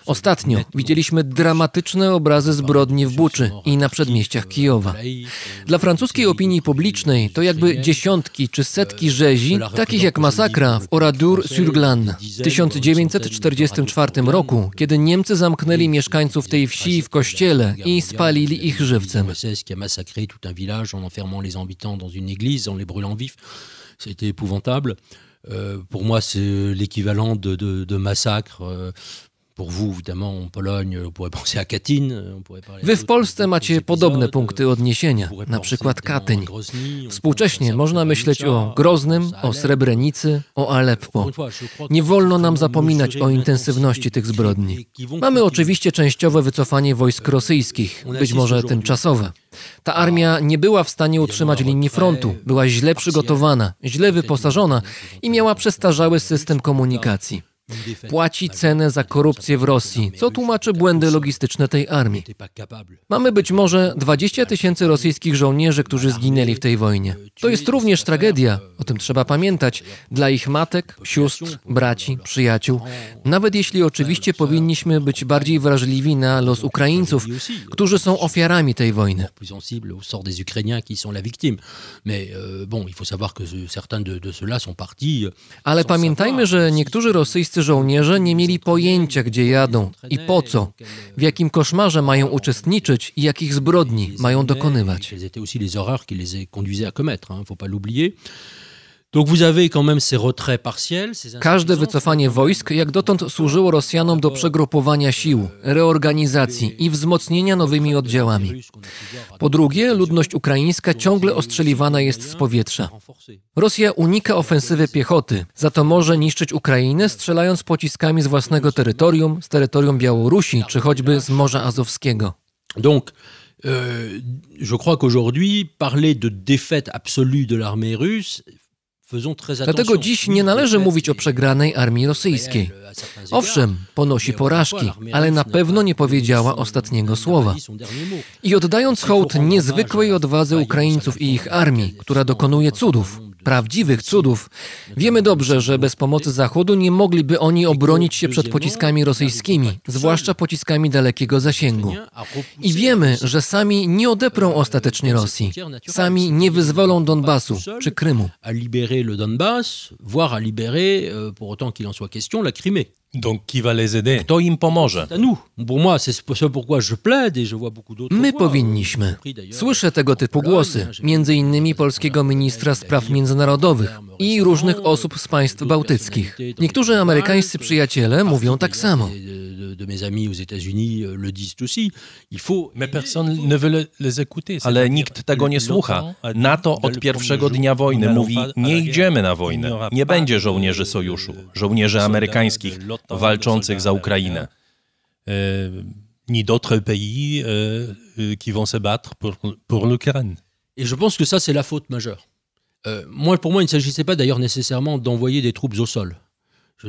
Ostatnio widzieliśmy dramatyczne obrazy zbrodni w Buczy i na przedmieściach Kijowa. Dla francuskiej opinii publicznej to jakby dziesiątki czy setki rzezi, takich jak masakra w Oradour-sur-Glane w 1944 roku, kiedy Niemcy zamknęli mieszkańców tej wsi w kościele i spalili ich żywcem. C'était épouvantable. Euh, pour moi, c'est l'équivalent de, de, de, massacre. Euh, pour vous, évidemment, en Pologne, on pourrait penser à Katyn. On pourrait parler Wy w Polsce macie podobne punkty odniesienia, na przykład Katyń. Współcześnie można myśleć o Groznym, o Srebrenicy, o Aleppo. Nie wolno nam zapominać o intensywności tych zbrodni. Mamy oczywiście częściowe wycofanie wojsk rosyjskich, być może tymczasowe. Ta armia nie była w stanie utrzymać linii frontu, była źle przygotowana, źle wyposażona i miała przestarzały system komunikacji. Płaci cenę za korupcję w Rosji, co tłumaczy błędy logistyczne tej armii. Mamy być może 20 tysięcy rosyjskich żołnierzy, którzy zginęli w tej wojnie. To jest również tragedia, o tym trzeba pamiętać, dla ich matek, sióstr, braci, przyjaciół. Nawet jeśli oczywiście powinniśmy być bardziej wrażliwi na los Ukraińców, którzy są ofiarami tej wojny. Ale pamiętajmy, że niektórzy rosyjscy żołnierze nie mieli pojęcia, gdzie jadą i po co, w jakim koszmarze mają uczestniczyć i jakich zbrodni mają dokonywać. Każde wycofanie wojsk jak dotąd służyło Rosjanom do przegrupowania sił, reorganizacji i wzmocnienia nowymi oddziałami. Po drugie, ludność ukraińska ciągle ostrzeliwana jest z powietrza. Rosja unika ofensywy piechoty, za to może niszczyć Ukrainę strzelając pociskami z własnego terytorium, z terytorium Białorusi czy choćby z Morza Azowskiego. Donc, euh, je crois qu'aujourd'hui, parler de défaite absolue de l'armée russe Dlatego dziś nie należy mówić o przegranej armii rosyjskiej. Owszem, ponosi porażki, ale na pewno nie powiedziała ostatniego słowa. I oddając hołd niezwykłej odwadze Ukraińców i ich armii, która dokonuje cudów, prawdziwych cudów. Wiemy dobrze, że bez pomocy Zachodu nie mogliby oni obronić się przed pociskami rosyjskimi, zwłaszcza pociskami dalekiego zasięgu. I wiemy, że sami nie odeprą ostatecznie Rosji. Sami nie wyzwolą Donbasu czy Krymu. A libérer le Donbass, voire à libérer, pour autant qu'il en soit question, la Crimée. Donc qui va les aider Kto im pomoże? My powinniśmy. Słyszę tego typu głosy, między innymi polskiego ministra spraw międzynarodowych i różnych osób z państw bałtyckich. Niektórzy amerykańscy przyjaciele mówią tak samo. Euh. Ale nikt tego nie słucha. NATO od pierwszego dnia wojny nous mówi: n'allons pas à nie la idziemy guerre. na Il n'y wojnę. aura Nie pas będzie de- żołnierzy de- sojuszu, żołnierzy amerykańskich walczących za Ukrainę. euh, ni d'autres pays euh, euh, qui vont se battre pour, pour l'Ukraine. Et je pense que ça, c'est la faute majeure. Euh, moi, pour moi, il ne s'agissait pas d'ailleurs nécessairement d'envoyer des troupes au sol.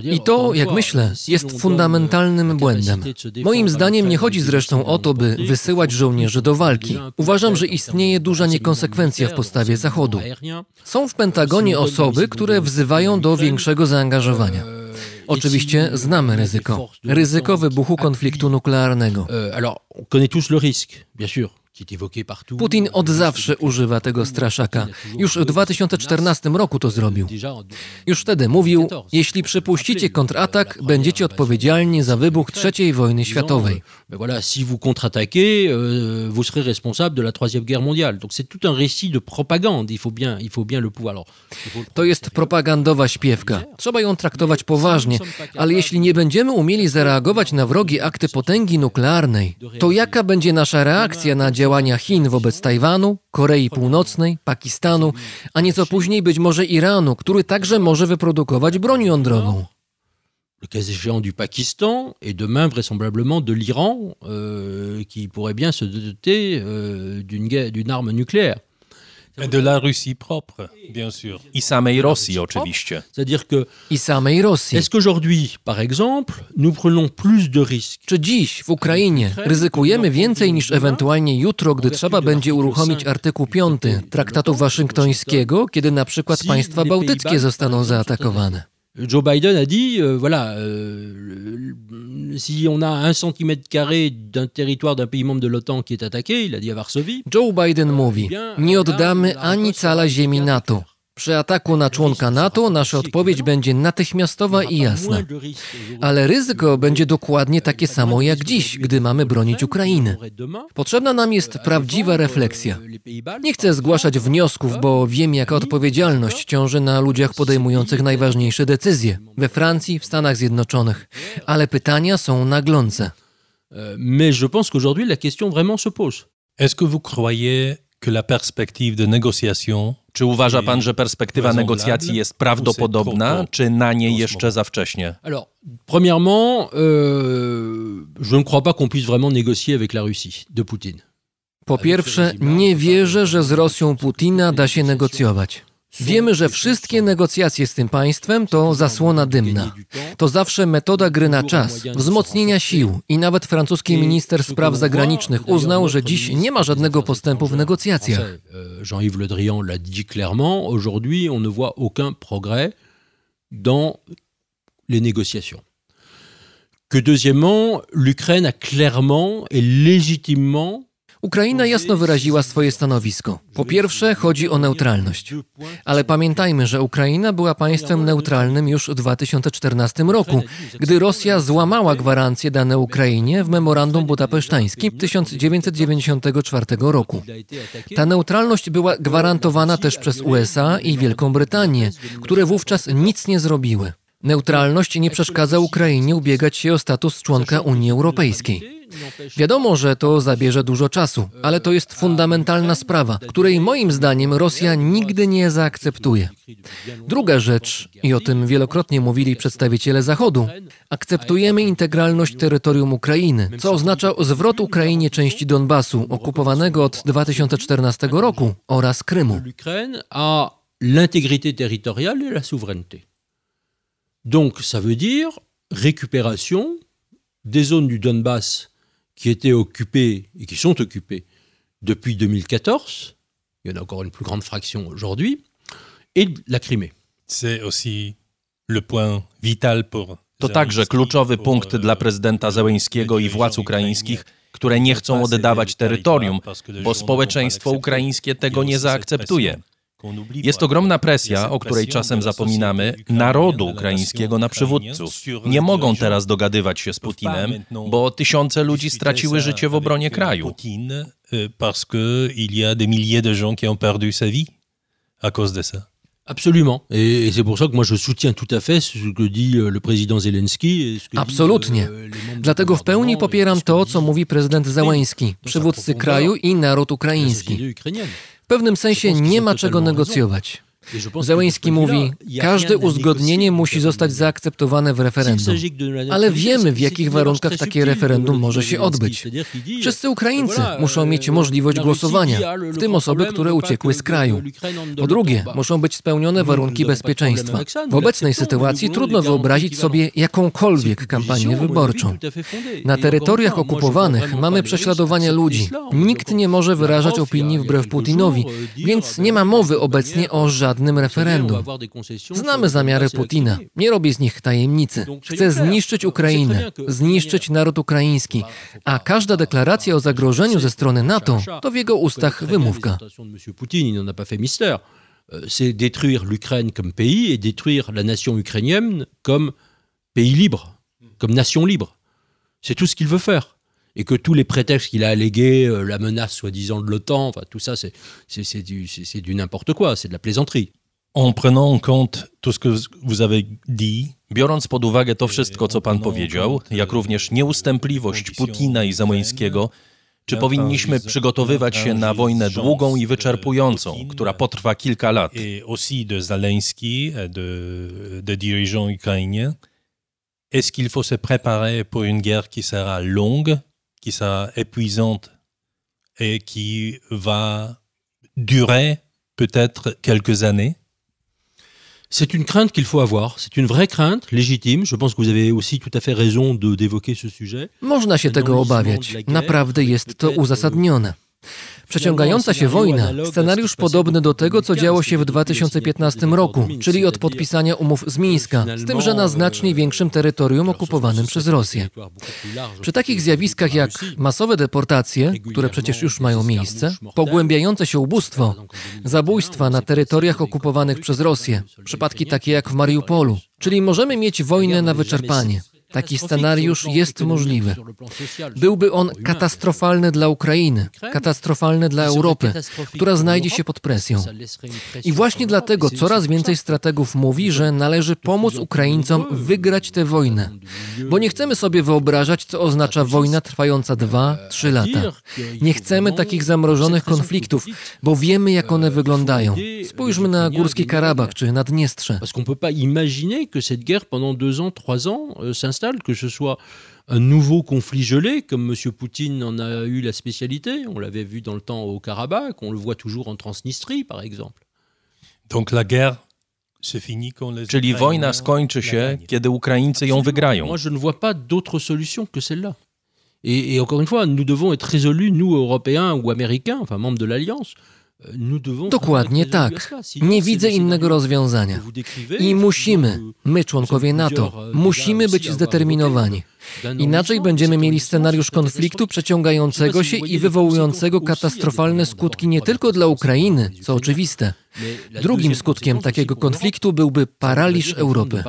I to, jak myślę, jest fundamentalnym błędem. Moim zdaniem nie chodzi zresztą o to, by wysyłać żołnierzy do walki. Uważam, że istnieje duża niekonsekwencja w postawie Zachodu. Są w Pentagonie osoby, które wzywają do większego zaangażowania. Oczywiście znamy ryzyko. Ryzyko wybuchu konfliktu nuklearnego. Euh, alors, on tous le bien sûr, Putin od zawsze używa tego straszaka. Już w 2014 roku to zrobił. Już wtedy mówił, jeśli przypuścicie kontratak, będziecie odpowiedzialni za wybuch III wojny światowej. Voilà, si vous contre-attaquez, euh, vous serez responsable de la Troisième Guerre mondiale. Donc c'est tout un récit de propagande. Il faut bien, il faut bien le pouvoir. Alors, il faut le To jest propagandowa śpiewka. Trzeba ją traktować poważnie, ale jeśli nie będziemy umieli zareagować na wrogie akty potęgi nuklearnej, to jaka będzie nasza reakcja na działania Chin wobec Tajwanu, Korei Północnej, Pakistanu, a nieco później być może Iranu, który także może wyprodukować broń jądrową? le cas échéant du Pakistan et demain vraisemblablement de l'Iran, euh, qui pourrait bien se doter euh, d'une arme nucléaire. De la Russie propre, bien sûr. I samej Rosji oczywiście. C'est-à-dire que I samej Rosji. est-ce qu'aujourd'hui, par exemple, nous prenons plus de risques Czy dziś w Ukrainie ryzykujemy więcej niż ewentualnie jutro, gdy trzeba będzie uruchomić artykuł 5 Traktatu Waszyngtońskiego, kiedy na przykład państwa bałtyckie zostaną zaatakowane? Joe Biden a dit, euh, voilà, euh, le- si on a un centimètre carré d'un territoire d'un pays membre de l'OTAN qui est attaqué, il a dit à Varsovie, Joe Biden mówi: Nie oddamy ani cala ziemi NATO. Przy ataku na członka NATO nasza odpowiedź będzie natychmiastowa i jasna. Ale ryzyko będzie dokładnie takie samo jak dziś, gdy mamy bronić Ukrainy. Potrzebna nam jest prawdziwa refleksja. Nie chcę zgłaszać wniosków, bo wiem, jaka odpowiedzialność ciąży na ludziach podejmujących najważniejsze decyzje we Francji, w Stanach Zjednoczonych. Ale pytania są naglące. Mais je pense qu'aujourd'hui la question vraiment se pose. Est-ce que vous croyez que la perspective de négociation Czy uważa pan, że perspektywa negocjacji jest prawdopodobna, czy na nie jeszcze za wcześnie? Alors, premièrement, euh, je ne crois pas qu'on puisse vraiment négocier avec la Russie de Poutine. Po pierwsze, nie wierzę, że z Rosją Putina da się negocjować. Wiemy, że wszystkie negocjacje z tym państwem to zasłona dymna. To zawsze metoda gry na czas, wzmocnienia sił i nawet francuski minister spraw zagranicznych uznał, że dziś nie ma żadnego postępu w negocjacjach. Euh, Jean-Yves Le Drian l'a dit clairement, aujourd'hui on ne voit aucun progrès dans les négociations. Que deuxièmement, l'Ukraine a clairement et légitimement Ukraina jasno wyraziła swoje stanowisko. Po pierwsze, chodzi o neutralność. Ale pamiętajmy, że Ukraina była państwem neutralnym już w 2014 roku, gdy Rosja złamała gwarancje dane Ukrainie w memorandum budapesztańskim 1994 roku. Ta neutralność była gwarantowana też przez USA i Wielką Brytanię, które wówczas nic nie zrobiły. Neutralność nie przeszkadza Ukrainie ubiegać się o status członka Unii Europejskiej. Wiadomo, że to zabierze dużo czasu, ale to jest fundamentalna sprawa, której moim zdaniem Rosja nigdy nie zaakceptuje. Druga rzecz, i o tym wielokrotnie mówili przedstawiciele Zachodu, akceptujemy integralność terytorium Ukrainy, co oznacza zwrot Ukrainie części Donbasu, okupowanego od 2014 roku, oraz Krymu. l'intégrité territoriale et la souveraineté. Donc ça veut dire récupération des zones du Donbass qui étaient occupées et qui sont occupées depuis 2014. Il y en a encore une plus grande fraction aujourd'hui. et la Crimée. C'est aussi le point vital pour to także kluczowy punkt dla prezydenta Zełęńskiego i władz ukraińskich, które nie chcą oddawać terytorium, bo społeczeństwo ukraińskie tego nie zaakceptuje. Jest ogromna presja, o której czasem zapominamy, narodu ukraińskiego na przywódców. Nie mogą teraz dogadywać się z Putinem, bo tysiące ludzi straciły życie w obronie kraju. Parce y a des milliers de gens qui ont perdu sa vie à cause de ça. Absolument. Et, et c'est pour ça que moi je soutiens tout à fait ce que dit euh, le président Zelensky. Absolutnie. Euh, Dlatego w pełni popieram to, co mówi prezydent Zełański, przywódcy kraju i naród ukraiński. W pewnym sensie nie ma czego negocjować. Zełęński mówi, każde uzgodnienie musi zostać zaakceptowane w referendum. Ale wiemy, w jakich warunkach takie referendum może się odbyć. Wszyscy Ukraińcy muszą mieć możliwość głosowania, w tym osoby, które uciekły z kraju. Po drugie, muszą być spełnione warunki bezpieczeństwa. W obecnej sytuacji trudno wyobrazić sobie jakąkolwiek kampanię wyborczą. Na terytoriach okupowanych mamy prześladowania ludzi. Nikt nie może wyrażać opinii wbrew Putinowi, więc nie ma mowy obecnie o żadnym żadnym referendum. Znamy zamiary Putina, nie robi z nich tajemnicy. Chce zniszczyć Ukrainę, zniszczyć naród ukraiński, a każda deklaracja o zagrożeniu ze strony NATO to w jego ustach wymówka. Euh, c'est détruire l'Ukraine comme pays et détruire la nation ukrainienne comme pays libre, comme nation libre. C'est tout ce qu'il veut faire et que tous les prétextes qu'il a allégués, euh, la menace soi-disant de l'OTAN, enfin tout ça, c'est du, du n'importe quoi, c'est de la plaisanterie. En prenant en compte tout ce que vous avez dit, Biorąc pod uwagę to wszystko, co pan powiedział, jak również nieustępliwość Putina i Zamońskiego, czy powinniśmy przygotowywać się na wojnę długą i wyczerpującą, która potrwa kilka lat? Et aussi de Zelensky, de, de dirigeants ukrainiens. Est-ce qu'il faut se préparer pour une guerre qui sera longue, qui sera épuisante et qui va durer peut-être quelques années c'est une crainte qu'il faut avoir. C'est une vraie crainte, légitime. Je pense que vous avez aussi tout à fait raison d'évoquer ce sujet. Można się tego obawiać. Naprawdę jest to uzasadnione. Przeciągająca się wojna, scenariusz podobny do tego, co działo się w 2015 roku, czyli od podpisania umów z Mińska, z tym, że na znacznie większym terytorium okupowanym przez Rosję. Przy takich zjawiskach jak masowe deportacje, które przecież już mają miejsce, pogłębiające się ubóstwo, zabójstwa na terytoriach okupowanych przez Rosję, przypadki takie jak w Mariupolu, czyli możemy mieć wojnę na wyczerpanie. Taki scenariusz jest możliwy. Byłby on katastrofalny dla Ukrainy, katastrofalny dla Europy, która znajdzie się pod presją. I właśnie dlatego coraz więcej strategów mówi, że należy pomóc Ukraińcom wygrać tę wojnę. Bo nie chcemy sobie wyobrażać, co oznacza wojna trwająca dwa, trzy lata. Nie chcemy takich zamrożonych konfliktów, bo wiemy, jak one wyglądają. Spójrzmy na Górski Karabach czy Naddniestrze. Parce qu'on peut pas imaginer que cette guerre pendant deux ans, trois ans que ce soit un nouveau conflit gelé, comme M. Poutine en a eu la spécialité. On l'avait vu dans le temps au Karabakh, on le voit toujours en Transnistrie, par exemple. Donc la guerre Czyli wojna skończy się, kiedy Ukraińcy ją wygrają. Moi, je ne vois pas d'autre solution que celle-là. Et, et, encore une fois, nous devons être résolus, nous, Européens ou Américains, enfin membres de l'Alliance, Dokładnie tak. Nie widzę innego rozwiązania. I musimy, my członkowie NATO, musimy być zdeterminowani. Inaczej będziemy mieli scenariusz konfliktu przeciągającego się i wywołującego katastrofalne skutki nie tylko dla Ukrainy, co oczywiste. Drugim skutkiem takiego konfliktu byłby paraliż Europy.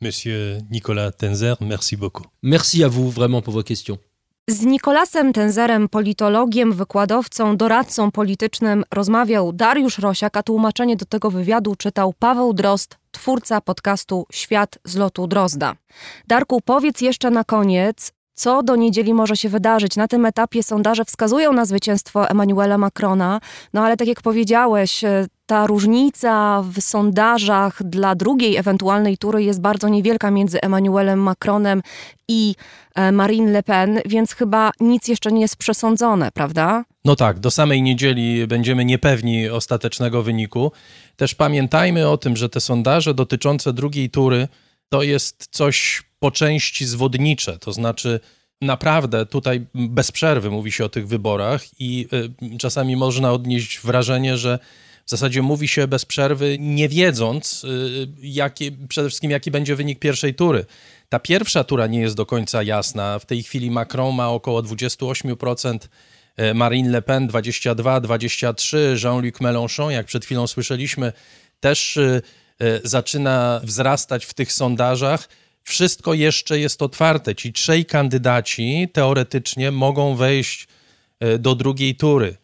Monsieur Nicolas Tenzer, merci beaucoup. Merci à vous vraiment pour vos questions. Z Nikolasem Tenzerem, politologiem, wykładowcą, doradcą politycznym rozmawiał Dariusz Rosiak, a tłumaczenie do tego wywiadu czytał Paweł Drozd, twórca podcastu Świat z lotu Drozda. Darku, powiedz jeszcze na koniec, co do niedzieli może się wydarzyć. Na tym etapie sondaże wskazują na zwycięstwo Emmanuela Macrona, no ale tak jak powiedziałeś, e, ta różnica w sondażach dla drugiej ewentualnej tury jest bardzo niewielka między Emmanuelem Macronem i e, Marine Le Pen, więc chyba nic jeszcze nie jest przesądzone, prawda? No tak, do samej niedzieli będziemy niepewni ostatecznego wyniku. Też pamiętajmy o tym, że te sondaże dotyczące drugiej tury to jest coś po części zwodnicze, to znaczy naprawdę tutaj bez przerwy mówi się o tych wyborach i y, czasami można odnieść wrażenie, że w zasadzie mówi się bez przerwy, nie wiedząc jakie, przede wszystkim jaki będzie wynik pierwszej tury. Ta pierwsza tura nie jest do końca jasna. W tej chwili Macron ma około 28%, Marine Le Pen 22, 23, Jean-Luc Mélenchon, jak przed chwilą słyszeliśmy, też zaczyna wzrastać w tych sondażach wszystko jeszcze jest otwarte. Ci trzej kandydaci teoretycznie mogą wejść do drugiej tury.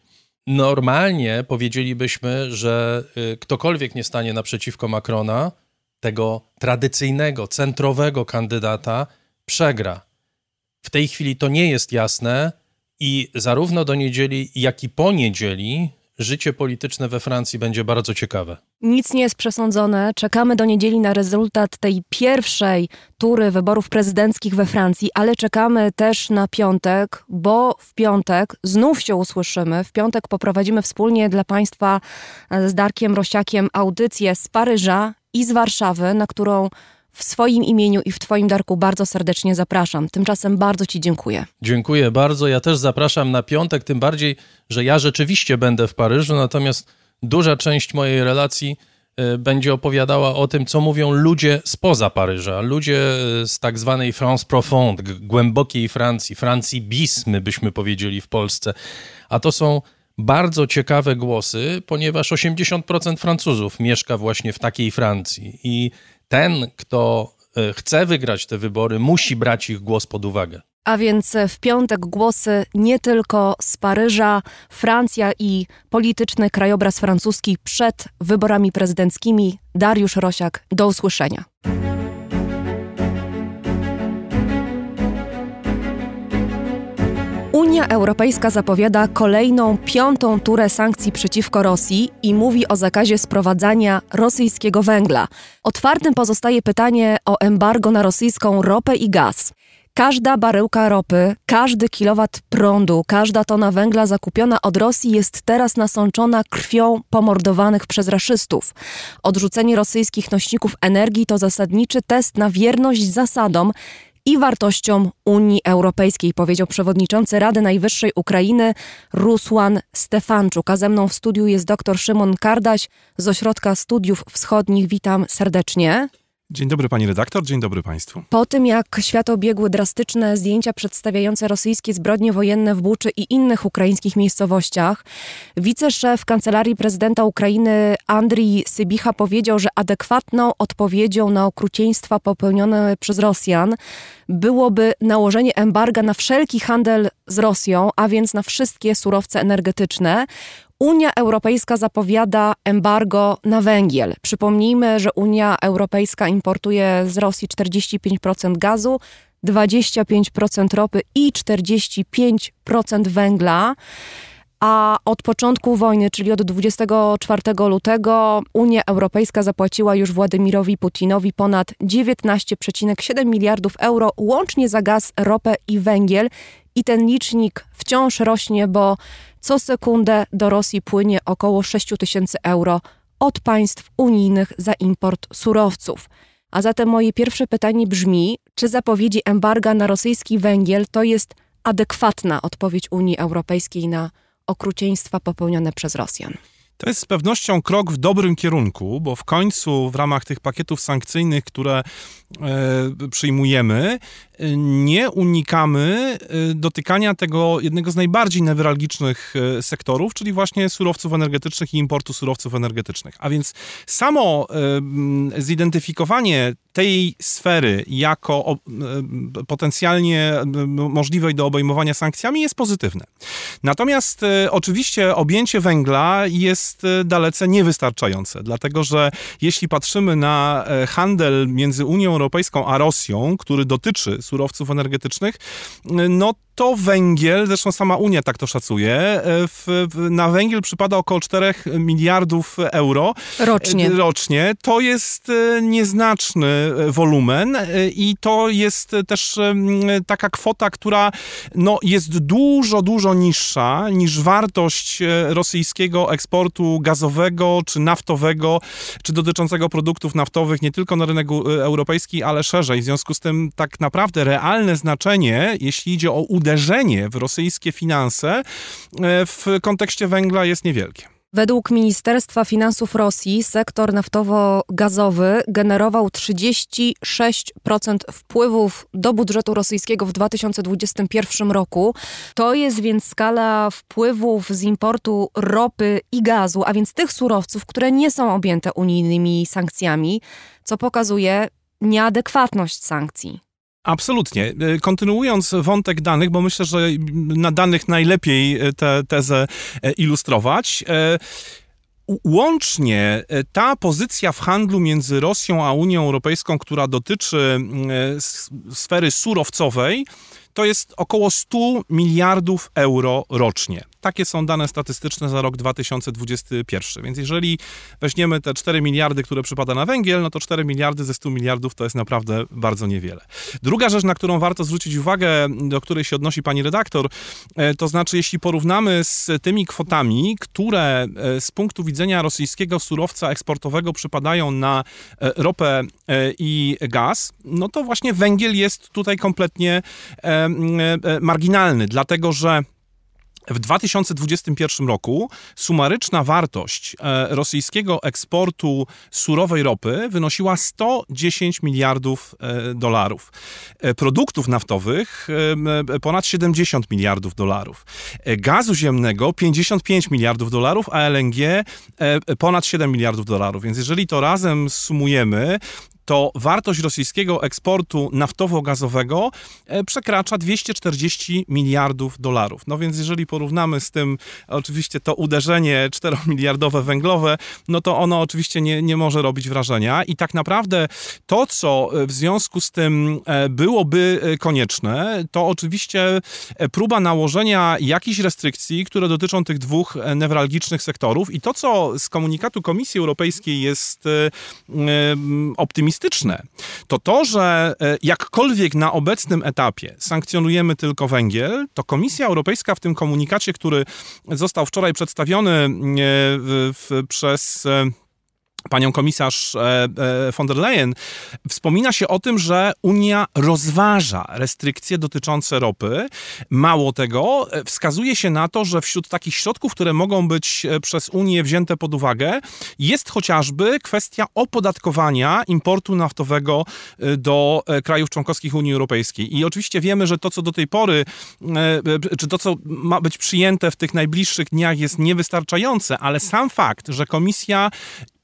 Normalnie powiedzielibyśmy, że e, ktokolwiek nie stanie naprzeciwko Macrona, tego tradycyjnego, centrowego kandydata, przegra. W tej chwili to nie jest jasne i zarówno do niedzieli, jak i po niedzieli życie polityczne we Francji będzie bardzo ciekawe. Nic nie jest przesądzone. Czekamy do niedzieli na rezultat tej pierwszej tury wyborów prezydenckich we Francji, ale czekamy też na piątek, bo w piątek znów się usłyszymy. W piątek poprowadzimy wspólnie dla Państwa z Darkiem Rosiakiem audycję z Paryża i z Warszawy, na którą w swoim imieniu i w Twoim Darku bardzo serdecznie zapraszam. Tymczasem bardzo Ci dziękuję. Dziękuję bardzo. Ja też zapraszam na piątek, tym bardziej, że ja rzeczywiście będę w Paryżu, natomiast duża część mojej relacji e, będzie opowiadała o tym, co mówią ludzie spoza Paryża, ludzie e, z tak zwanej France Profonde, głębokiej Francji, Francji bis, my byśmy powiedzieli w Polsce. A to są bardzo ciekawe głosy, ponieważ 80% Francuzów mieszka właśnie w takiej Francji i ten, kto e, chce wygrać te wybory, musi brać ich głos pod uwagę. A więc w piątek głosy nie tylko z Paryża, Francja i polityczny krajobraz francuski przed wyborami prezydenckimi. Dariusz Rosiak, do usłyszenia. Unia Europejska zapowiada kolejną piątą turę sankcji przeciwko Rosji i mówi o zakazie sprowadzania rosyjskiego węgla. Otwartym pozostaje pytanie o embargo na rosyjską ropę i gaz. Każda baryłka ropy, każdy kilowat prądu, każda tona węgla zakupiona od Rosji jest teraz nasączona krwią pomordowanych przez raszystów. Odrzucenie rosyjskich nośników energii to zasadniczy test na wierność zasadom, i wartościom Unii Europejskiej, powiedział przewodniczący Rady Najwyższej Ukrainy Rusłan Stefanczuk. A ze mną w studiu jest dr Szymon Kardaś z Ośrodka Studiów Wschodnich. Witam serdecznie. Dzień dobry pani redaktor, dzień dobry państwu. Po tym jak świat obiegły drastyczne zdjęcia przedstawiające rosyjskie zbrodnie wojenne w Buczy i innych ukraińskich miejscowościach, wiceszef Kancelarii Prezydenta Ukrainy Andrii Sybicha powiedział, że adekwatną odpowiedzią na okrucieństwa popełnione przez Rosjan byłoby nałożenie embarga na wszelki handel z Rosją, a więc na wszystkie surowce energetyczne. Unia Europejska zapowiada embargo na węgiel. Przypomnijmy, że Unia Europejska importuje z Rosji 45% gazu, 25% ropy i 45% węgla. A od początku wojny, czyli od 24 lutego, Unia Europejska zapłaciła już Władimirowi Putinowi ponad 19,7 miliardów euro łącznie za gaz, ropę i węgiel. I ten licznik wciąż rośnie, bo co sekundę do Rosji płynie około 6 tysięcy euro od państw unijnych za import surowców. A zatem moje pierwsze pytanie brzmi, czy zapowiedzi embarga na rosyjski węgiel to jest adekwatna odpowiedź Unii Europejskiej na okrucieństwa popełnione przez Rosjan? To jest z pewnością krok w dobrym kierunku, bo w końcu w ramach tych pakietów sankcyjnych, które e, przyjmujemy, nie unikamy y, dotykania tego jednego z najbardziej newralgicznych y, sektorów, czyli właśnie surowców energetycznych i importu surowców energetycznych. A więc samo zidentyfikowanie tej sfery jako potencjalnie możliwej do obejmowania sankcjami jest pozytywne. Natomiast oczywiście objęcie węgla jest dalece niewystarczające, dlatego że jeśli patrzymy na handel między Unią Europejską a Rosją, który dotyczy surowców energetycznych, no to węgiel, zresztą sama Unia tak to szacuje, e, w, na węgiel przypada około 4 miliardów euro rocznie. rocznie. To jest e, nieznaczny e, wolumen i to jest też taka kwota, która no, jest dużo, dużo niższa niż wartość rosyjskiego eksportu gazowego czy naftowego, czy dotyczącego produktów naftowych nie tylko na rynek europejski, ale szerzej. W związku z tym tak naprawdę realne znaczenie, jeśli idzie o uderzenie w rosyjskie finanse e, w kontekście węgla jest niewielkie. Według Ministerstwa Finansów Rosji sektor naftowo-gazowy generował 36% wpływów do budżetu rosyjskiego w 2021 roku. To jest więc skala wpływów z importu ropy i gazu, a więc tych surowców, które nie są objęte unijnymi sankcjami, co pokazuje nieadekwatność sankcji. Absolutnie. E, kontynuując wątek danych, bo myślę, że na danych najlepiej e, tę tezę e, ilustrować. Łącznie ta pozycja w handlu między Rosją a Unią Europejską, która dotyczy sfery surowcowej, to jest około 100 miliardów euro rocznie. Takie są dane statystyczne za rok 2021. Więc jeżeli weźmiemy te 4 miliardy, które przypada na węgiel, no to 4 miliardy ze 100 miliardów to jest naprawdę bardzo niewiele. Druga rzecz, na którą warto zwrócić uwagę, do której się odnosi pani redaktor, e, to znaczy, jeśli porównamy z tymi kwotami, które e, z punktu widzenia rosyjskiego surowca eksportowego przypadają na e, ropę i gaz, no to właśnie węgiel jest tutaj kompletnie marginalny, dlatego że w 2021 roku sumaryczna wartość e, rosyjskiego eksportu surowej ropy wynosiła 110 miliardów e, dolarów. E, produktów naftowych ponad 70 miliardów dolarów. Gazu ziemnego 55 miliardów dolarów, a LNG ponad 7 miliardów dolarów. Więc jeżeli to razem sumujemy, to wartość rosyjskiego eksportu naftowo-gazowego e, przekracza 240 miliardów dolarów. No więc jeżeli porównamy z tym oczywiście to uderzenie 4-miliardowe węglowe, no to ono oczywiście nie, nie może robić wrażenia i tak naprawdę to, co w związku z tym e, byłoby e, konieczne, to oczywiście próba nałożenia jakichś restrykcji, które dotyczą tych dwóch newralgicznych sektorów i to, co z komunikatu Komisji Europejskiej jest optymistyczne, optymistyczne, to to, że e, jakkolwiek na obecnym etapie sankcjonujemy tylko węgiel, to Komisja Europejska w tym komunikacie, który został wczoraj przedstawiony e, w, w, przez e, panią komisarz e, e, von der Leyen, wspomina się o tym, że Unia rozważa restrykcje dotyczące ropy. Mało tego, e, wskazuje się na to, że wśród takich środków, które mogą być przez Unię wzięte pod uwagę, jest chociażby kwestia opodatkowania importu naftowego do krajów członkowskich Unii Europejskiej. I oczywiście wiemy, że to, co do tej pory, czy to, co ma być przyjęte w tych najbliższych dniach, jest niewystarczające, ale sam fakt, że komisja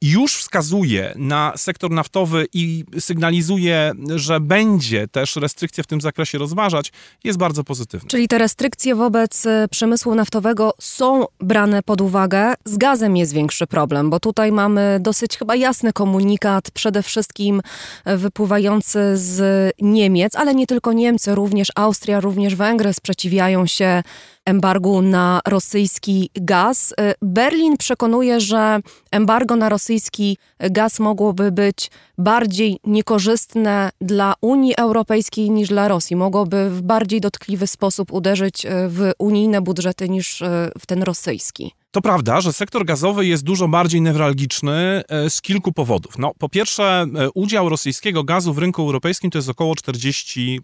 już wskazuje na sektor naftowy i sygnalizuje, że będzie też restrykcje w tym zakresie rozważać, jest bardzo pozytywny. Czyli te restrykcje wobec e, przemysłu naftowego są brane pod uwagę. Z gazem jest większy problem, bo tutaj mamy dosyć chyba jasny komunikat, przede wszystkim e, wypływający z Niemiec, ale nie tylko Niemcy, również Austria, również Węgry sprzeciwiają się embargu na rosyjski gaz. Y, Berlin przekonuje, że embargo na rosyjski gaz mogłoby być bardziej niekorzystne dla Unii Europejskiej niż dla Rosji. Mogłoby w bardziej dotkliwy sposób uderzyć y, w unijne budżety niż y, w ten rosyjski. To prawda, że sektor gazowy jest dużo bardziej newralgiczny e, z kilku powodów. No, po pierwsze, e, udział rosyjskiego gazu w rynku europejskim to jest około 40%.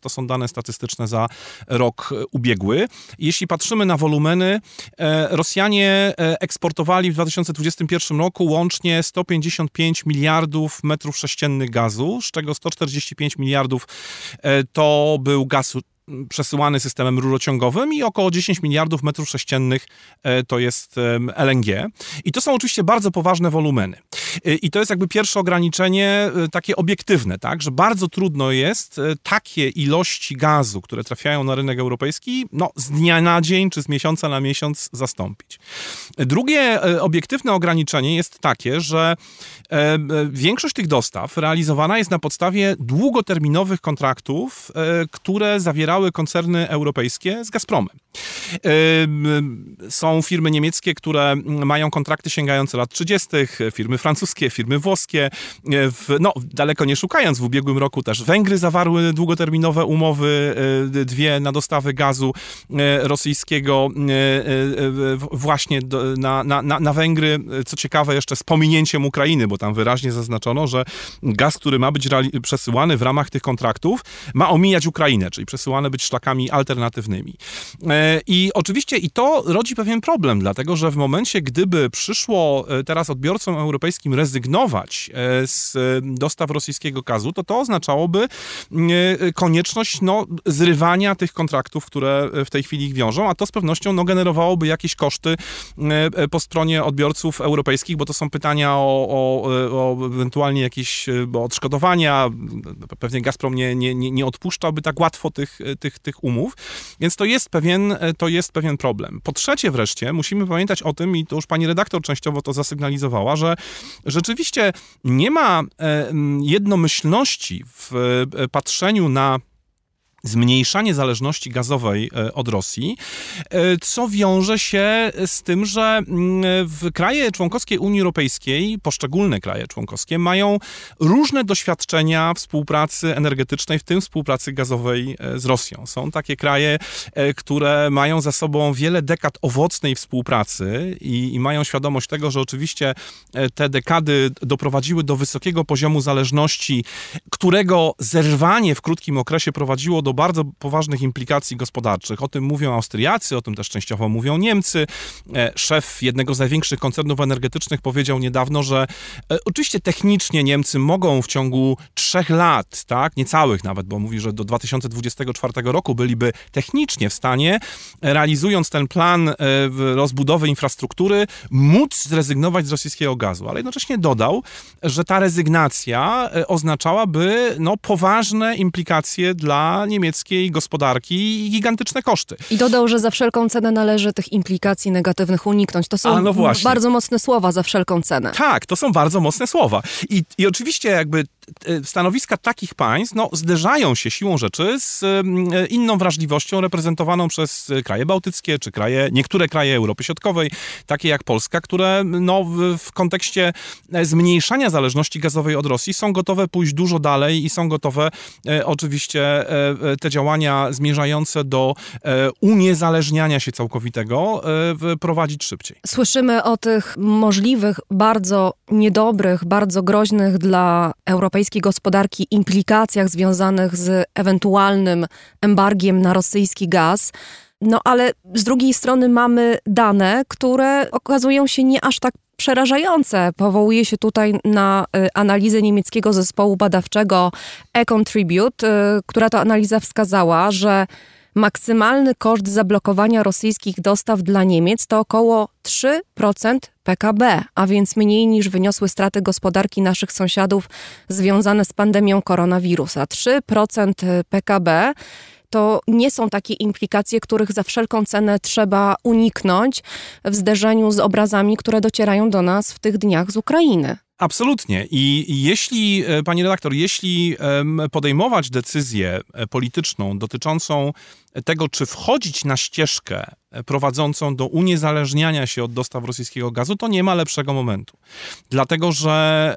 To są dane statystyczne za rok e, ubiegły. Jeśli patrzymy na wolumeny, Rosjanie eksportowali w 2021 roku łącznie 155 miliardów metrów sześciennych gazu, z czego 145 miliardów to był gaz przesyłany systemem rurociągowym i około 10 miliardów metrów sześciennych e, to jest LNG. I to są oczywiście bardzo poważne wolumeny. E, I to jest jakby pierwsze ograniczenie e, takie obiektywne, tak, że bardzo trudno jest takie ilości gazu, które trafiają na rynek europejski, no z dnia na dzień czy z miesiąca na miesiąc zastąpić. Drugie obiektywne ograniczenie jest takie, że większość tych dostaw realizowana jest na podstawie długoterminowych kontraktów, które zawierają koncerny europejskie z Gazpromem. Są firmy niemieckie, które mają kontrakty sięgające lat 30., firmy francuskie, firmy włoskie. W, no, daleko nie szukając, w ubiegłym roku też Węgry zawarły długoterminowe umowy, e, dwie na dostawy gazu rosyjskiego właśnie na, na, na Węgry. Co ciekawe, jeszcze z pominięciem Ukrainy, bo tam wyraźnie zaznaczono, że gaz, który ma być przesyłany w ramach tych kontraktów, ma omijać Ukrainę, czyli przesyłany być szlakami alternatywnymi. I I oczywiście i to rodzi pewien problem, dlatego że w momencie, gdyby przyszło e, teraz odbiorcom europejskim rezygnować e, z dostaw rosyjskiego gazu, to to oznaczałoby konieczność no, zrywania tych kontraktów, które w tej chwili ich wiążą, a to z pewnością no, generowałoby jakieś koszty po stronie odbiorców europejskich, bo to są pytania o, o, o ewentualnie jakieś odszkodowania. Pewnie Gazprom nie, nie, nie odpuszczałby tak łatwo tych, tych, tych umów, więc to jest, pewien, to jest pewien problem. Po trzecie wreszcie musimy pamiętać o tym, i to już pani redaktor częściowo to zasygnalizowała, że rzeczywiście nie ma jednomyślności w e, patrzeniu na zmniejszanie zależności gazowej e, od Rosji, e, co wiąże się z tym, że mm, w kraje członkowskie Unii Europejskiej, poszczególne kraje członkowskie, mają różne doświadczenia współpracy energetycznej, w tym współpracy gazowej e, z Rosją. Są takie kraje, które mają za sobą wiele dekad owocnej współpracy i, i mają świadomość tego, że oczywiście te dekady doprowadziły do wysokiego poziomu zależności, którego zerwanie w krótkim okresie prowadziło do do bardzo poważnych implikacji gospodarczych. O tym mówią Austriacy, o tym też częściowo mówią Niemcy. E, szef jednego z największych koncernów energetycznych powiedział niedawno, że e, oczywiście technicznie Niemcy mogą w ciągu trzech lat, tak, niecałych nawet, bo mówi, że do 2024 roku byliby technicznie w stanie, realizując ten plan e, rozbudowy infrastruktury, móc zrezygnować z rosyjskiego gazu. Ale jednocześnie dodał, że ta rezygnacja oznaczałaby no, poważne implikacje dla Niemiec niemieckiej gospodarki i gigantyczne koszty. I dodał, że za wszelką cenę należy tych implikacji negatywnych uniknąć. To są no bardzo mocne słowa za wszelką cenę. Tak, to są bardzo mocne słowa. I, i oczywiście jakby stanowiska takich państw no, zderzają się siłą rzeczy z e, inną wrażliwością reprezentowaną przez kraje bałtyckie, czy kraje, niektóre kraje Europy Środkowej, takie jak Polska, które no, w, kontekście e, zmniejszania zależności gazowej od Rosji są gotowe pójść dużo dalej i są gotowe e, oczywiście e, te działania zmierzające do e, uniezależniania się całkowitego prowadzić szybciej. Słyszymy o tych możliwych, bardzo niedobrych, bardzo groźnych dla Europy europejskiej gospodarki implikacjach związanych z ewentualnym embargiem na rosyjski gaz. No ale z drugiej strony mamy dane, które okazują się nie aż tak przerażające. Powołuje się tutaj na y, analizę niemieckiego zespołu badawczego Econtribute, y, która to analiza wskazała, że maksymalny koszt zablokowania rosyjskich dostaw dla Niemiec to około 3% PKB, a więc mniej niż wyniosły straty gospodarki naszych sąsiadów związane z pandemią koronawirusa. 3% PKB to nie są takie implikacje, których za wszelką cenę trzeba uniknąć w zderzeniu z obrazami, które docierają do nas w tych dniach z Ukrainy. Absolutnie. I jeśli, e, pani redaktor, jeśli podejmować decyzję e, polityczną dotyczącą tego, czy wchodzić na ścieżkę e, prowadzącą do uniezależniania się od dostaw rosyjskiego gazu, to nie ma lepszego momentu. Dlatego, że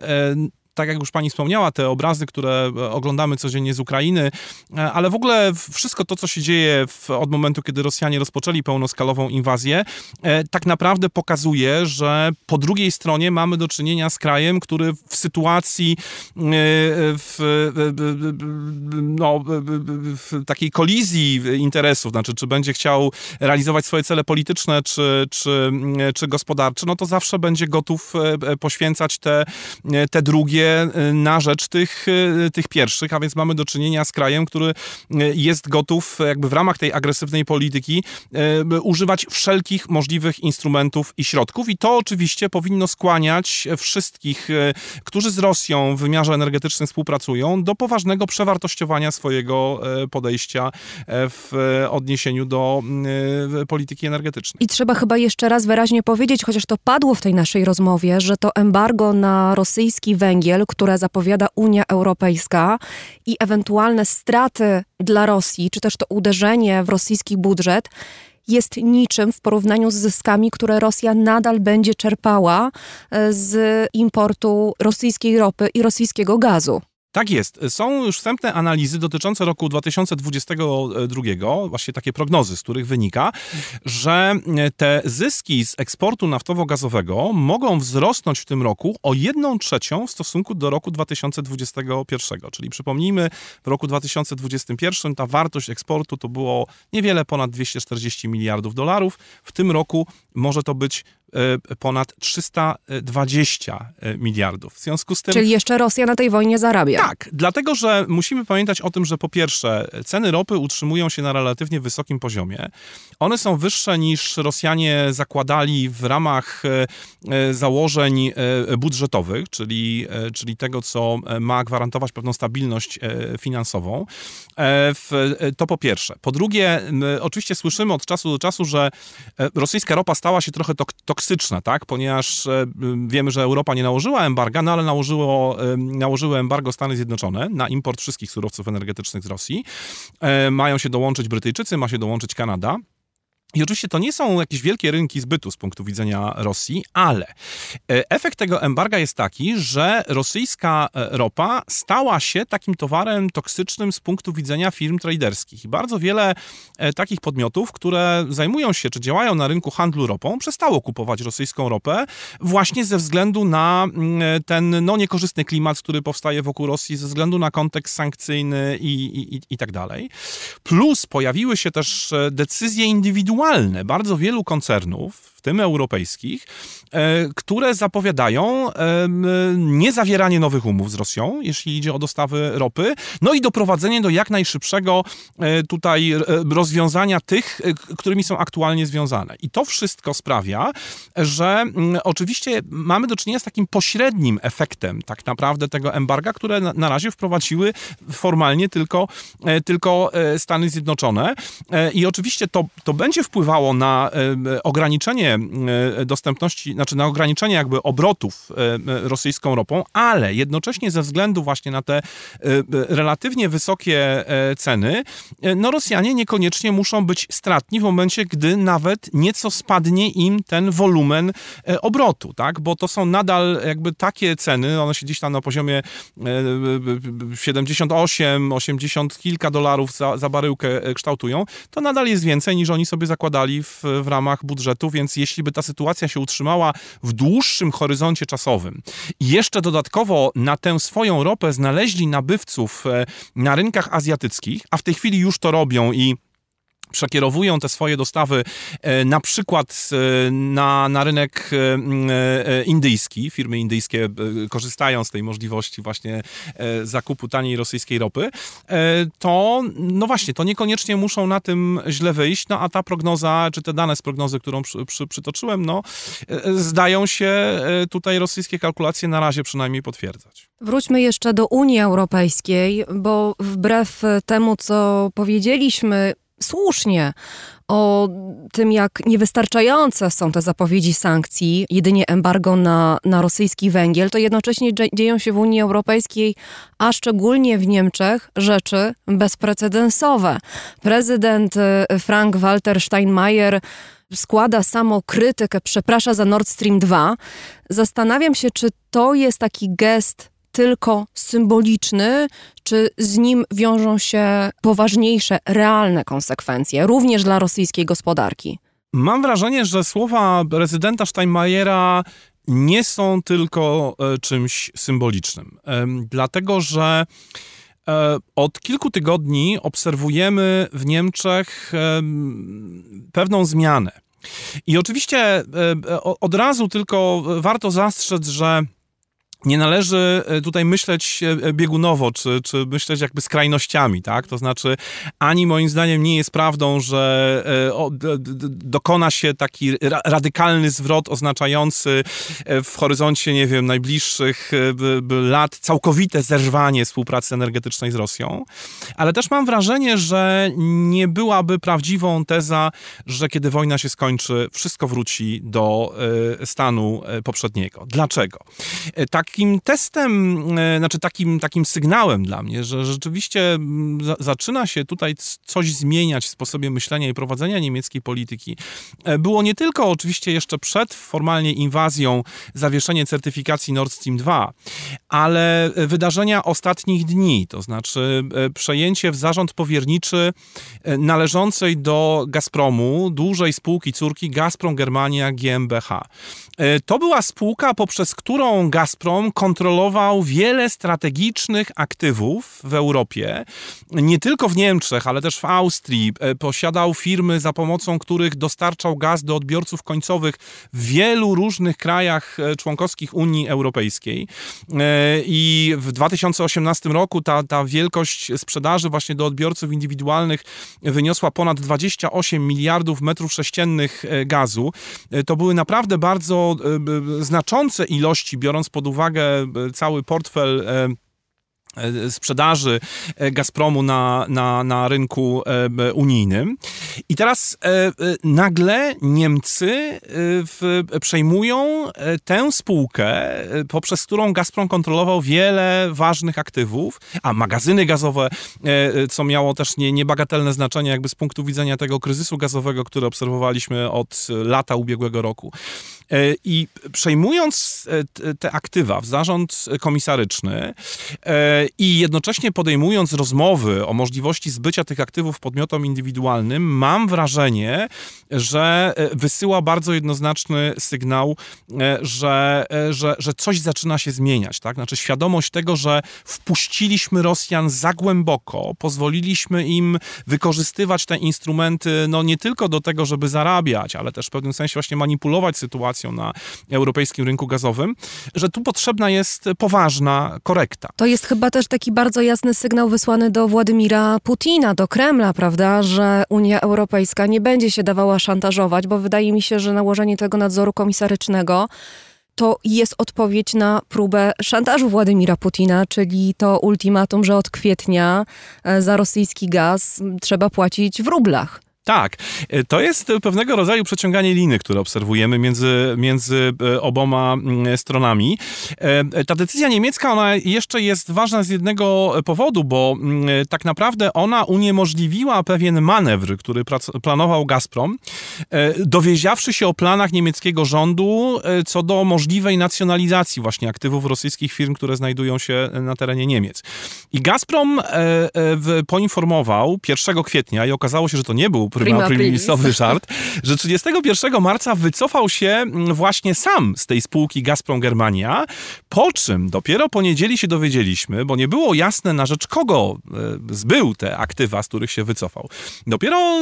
tak jak już pani wspomniała, te obrazy, które e, oglądamy codziennie z Ukrainy, e, ale w ogóle wszystko to, co się dzieje w, od momentu, kiedy Rosjanie rozpoczęli pełnoskalową inwazję, e, tak naprawdę pokazuje, że po drugiej stronie mamy do czynienia z krajem, który w sytuacji w, no, w takiej kolizji interesów, znaczy czy będzie chciał realizować swoje cele polityczne, czy, czy, czy gospodarcze, no to zawsze będzie gotów poświęcać te, te drugie Y, na rzecz tych, y, tych pierwszych, a więc mamy do czynienia z krajem, który y, jest gotów jakby w ramach tej agresywnej polityki używać wszelkich możliwych instrumentów i środków i to oczywiście powinno skłaniać wszystkich, którzy z Rosją w wymiarze energetycznym współpracują, do poważnego przewartościowania swojego podejścia w odniesieniu do polityki energetycznej. I trzeba chyba jeszcze raz wyraźnie powiedzieć, chociaż to padło w tej naszej rozmowie, że to embargo na rosyjski węgiel węgiel, które zapowiada Unia Europejska i ewentualne straty dla Rosji, czy też to uderzenie w rosyjski budżet, jest niczym w porównaniu z zyskami, które Rosja nadal będzie czerpała e, z importu rosyjskiej ropy i rosyjskiego gazu. Tak jest. Są już wstępne analizy dotyczące roku 2022, właśnie takie prognozy, z których wynika, że te zyski z eksportu naftowo-gazowego mogą wzrosnąć w tym roku o 1 trzecią w stosunku do roku 2021. Czyli przypomnijmy, w roku 2021 ta wartość eksportu to było niewiele ponad 240 miliardów dolarów. W tym roku może to być ponad 320 e, miliardów. W związku z tym... Czyli jeszcze Rosja na tej wojnie zarabia. Tak, dlatego że musimy pamiętać o tym, że po pierwsze ceny ropy utrzymują się na relatywnie wysokim poziomie. One są wyższe niż Rosjanie zakładali w ramach e, założeń budżetowych, czyli, czyli tego, co ma gwarantować pewną stabilność finansową. To po pierwsze. Po drugie, oczywiście słyszymy od czasu do czasu, że rosyjska ropa stała się trochę toksyczna toksyczna, tak? Ponieważ e, wiemy, że Europa nie nałożyła embarga, no ale nałożyło, nałożyły embargo Stany Zjednoczone na import wszystkich surowców energetycznych z Rosji. E, mają się dołączyć Brytyjczycy, ma się dołączyć Kanada. I oczywiście to nie są jakieś wielkie rynki zbytu z punktu widzenia Rosji, ale e, efekt tego embarga jest taki, że rosyjska e, ropa stała się takim towarem toksycznym z punktu widzenia firm traderskich. I bardzo wiele e, takich podmiotów, które zajmują się czy działają na rynku handlu ropą, przestało kupować rosyjską ropę właśnie ze względu na mm, ten no, niekorzystny klimat, który powstaje wokół Rosji, ze względu na kontekst sankcyjny i, i, i tak dalej. Plus pojawiły się też decyzje indywidualne, bardzo wielu koncernów, tym europejskich, e, które zapowiadają niezawieranie nowych umów z Rosją, jeśli idzie o dostawy ropy, no i doprowadzenie do jak najszybszego e, tutaj e, rozwiązania tych, którymi są aktualnie związane. I to wszystko sprawia, że mm, oczywiście mamy do czynienia z takim pośrednim efektem tak naprawdę tego embarga, które na razie wprowadziły formalnie tylko, tylko Stany Zjednoczone. I oczywiście to, to będzie wpływało na ograniczenie E, dostępności, znaczy na ograniczenie jakby obrotów e, rosyjską ropą, ale jednocześnie ze względu właśnie na te e, relatywnie wysokie ceny, no Rosjanie niekoniecznie muszą być stratni w momencie, gdy nawet nieco spadnie im ten wolumen obrotu, tak? Bo to są nadal jakby takie ceny, one się gdzieś tam na poziomie 78, 80 kilka dolarów za, za baryłkę kształtują, to nadal jest więcej niż oni sobie zakładali w, w ramach budżetu, więc jeśli by ta sytuacja się utrzymała w dłuższym horyzoncie czasowym. I jeszcze dodatkowo na tę swoją ropę znaleźli nabywców e, na rynkach azjatyckich, a w tej chwili już to robią i przekierowują te swoje dostawy e, na przykład e, na, na rynek e, indyjski. Firmy indyjskie korzystają z tej możliwości właśnie zakupu taniej rosyjskiej ropy, to no właśnie, to niekoniecznie muszą na tym źle wyjść, no a ta prognoza, czy te dane z prognozy, którą przy, przy, przytoczyłem, no zdają się tutaj rosyjskie kalkulacje na razie przynajmniej potwierdzać. Wróćmy jeszcze do Unii Europejskiej, bo wbrew temu, co powiedzieliśmy, słusznie o tym, jak niewystarczające są te zapowiedzi sankcji, jedynie embargo na, na rosyjski węgiel, to jednocześnie dzieją się w Unii Europejskiej, a szczególnie w Niemczech, rzeczy bezprecedensowe. Prezydent y, Frank-Walter Steinmeier składa samo krytykę, przeprasza za Nord Stream 2. Zastanawiam się, czy to jest taki gest tylko symboliczny, czy z nim wiążą się poważniejsze, realne konsekwencje, również dla rosyjskiej gospodarki? Mam wrażenie, że słowa prezydenta Steinmeiera nie są tylko e, czymś symbolicznym, dlatego że e, od kilku tygodni obserwujemy w Niemczech pewną zmianę. I oczywiście e, od razu tylko warto zastrzec, że nie należy e, tutaj myśleć e, biegunowo, czy, czy myśleć jakby skrajnościami, tak? To znaczy, ani moim zdaniem nie jest prawdą, że e, dokona się taki radykalny zwrot oznaczający w horyzoncie, nie wiem, najbliższych lat całkowite zerwanie współpracy energetycznej z Rosją, ale też mam wrażenie, że nie byłaby prawdziwą teza, że kiedy wojna się skończy, wszystko wróci do stanu poprzedniego. Dlaczego? Tak takim testem, e, znaczy takim, takim sygnałem dla mnie, że rzeczywiście mm, za, zaczyna się tutaj coś zmieniać w sposobie myślenia i prowadzenia niemieckiej polityki, e, było nie tylko oczywiście jeszcze przed formalnie inwazją zawieszenie certyfikacji Nord Stream 2, ale wydarzenia ostatnich dni, to znaczy przejęcie w zarząd powierniczy należącej do Gazpromu dużej spółki córki Gazprom Germania GmbH. To była spółka, poprzez którą Gazprom kontrolował wiele strategicznych aktywów w Europie, nie tylko w Niemczech, ale też w Austrii. E, posiadał firmy, za pomocą których dostarczał gaz do odbiorców końcowych w wielu różnych krajach e, członkowskich Unii Europejskiej. E, I w 2018 roku ta, ta wielkość sprzedaży właśnie do odbiorców indywidualnych wyniosła ponad 28 miliardów metrów sześciennych gazu. To były naprawdę bardzo znaczące ilości, biorąc pod uwagę e, cały portfel e, e, sprzedaży Gazpromu na, na, na rynku unijnym. I teraz nagle Niemcy przejmują tę spółkę, poprzez którą Gazprom kontrolował wiele ważnych aktywów, a magazyny gazowe, co miało też nie, niebagatelne znaczenie jakby z punktu widzenia tego kryzysu gazowego, który obserwowaliśmy od lata ubiegłego roku. E, I przejmując e, te aktywa w zarząd komisaryczny e, i jednocześnie podejmując rozmowy o możliwości zbycia tych aktywów podmiotom indywidualnym, mam wrażenie, że wysyła bardzo jednoznaczny sygnał, że, że, że coś zaczyna się zmieniać. Tak? Znaczy świadomość tego, że wpuściliśmy Rosjan za głęboko, pozwoliliśmy im wykorzystywać te instrumenty no nie tylko do tego, żeby zarabiać, ale też w pewnym sensie właśnie manipulować sytuacją, sytuacją na europejskim rynku gazowym, że tu potrzebna jest poważna korekta. To jest chyba też taki bardzo jasny sygnał wysłany do Władimira Putina, do Kremla, prawda, że Unia Europejska nie będzie się dawała szantażować, bo wydaje mi się, że nałożenie tego nadzoru komisarycznego to jest odpowiedź na próbę szantażu Władimira Putina, czyli to ultimatum, że od kwietnia e, za rosyjski gaz trzeba płacić w rublach. Tak, e, to jest pewnego rodzaju przeciąganie liny, które obserwujemy między, między e, oboma mm, stronami. E, ta decyzja niemiecka, ona jeszcze jest ważna z jednego powodu, bo mm, tak naprawdę ona uniemożliwiła pewien manewr, który planował Gazprom, dowiedziawszy się o planach niemieckiego rządu co do możliwej nacjonalizacji właśnie aktywów rosyjskich firm, które znajdują się na terenie Niemiec. I Gazprom poinformował 1 kwietnia i okazało się, że to nie był prima, prima żart, że 31 marca wycofał się mm, właśnie sam z tej spółki Gazprom Germania, po czym dopiero po niedzieli się dowiedzieliśmy, bo nie było jasne na rzecz kogo e, zbył te aktywa, z których się wycofał. Dopiero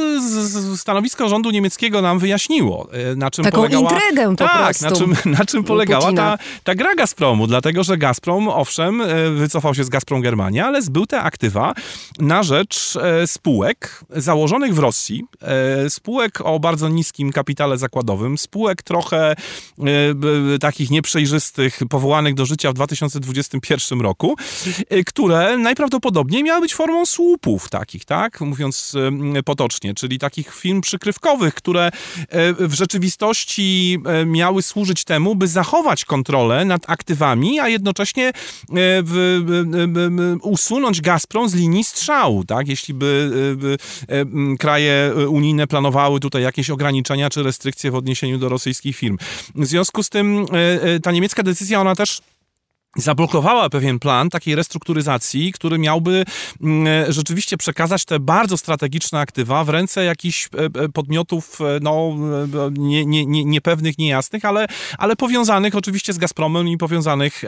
stanowisko rządu niemieckiego nam wyjaśniło, e, na czym Taką polegała... intrygę po tak, prostu. Na czym, na czym polegała ta, ta gra Gazpromu, dlatego, że Gazprom, owszem, e, wycofał się z Gazprom Germania, ale zbył te aktywa na rzecz spółek założonych w Rosji, E, spółek o bardzo niskim kapitale zakładowym, spółek trochę e, takich nieprzejrzystych, powołanych do życia w 2021 roku, e, które najprawdopodobniej miały być formą słupów takich, tak? Mówiąc potocznie, czyli takich firm przykrywkowych, które w rzeczywistości miały służyć temu, by zachować kontrolę nad aktywami, a jednocześnie usunąć Gazprom z linii strzału, tak? Jeśli by kraje unijne planowały tutaj jakieś ograniczenia czy restrykcje w odniesieniu do rosyjskich firm. W związku z tym e, e, ta niemiecka decyzja, ona też zablokowała pewien plan takiej restrukturyzacji, który miałby mm, rzeczywiście przekazać te bardzo strategiczne aktywa w ręce jakichś e, e, podmiotów e, no, nie, nie, nie, niepewnych, niejasnych, ale, ale powiązanych oczywiście z Gazpromem i powiązanych,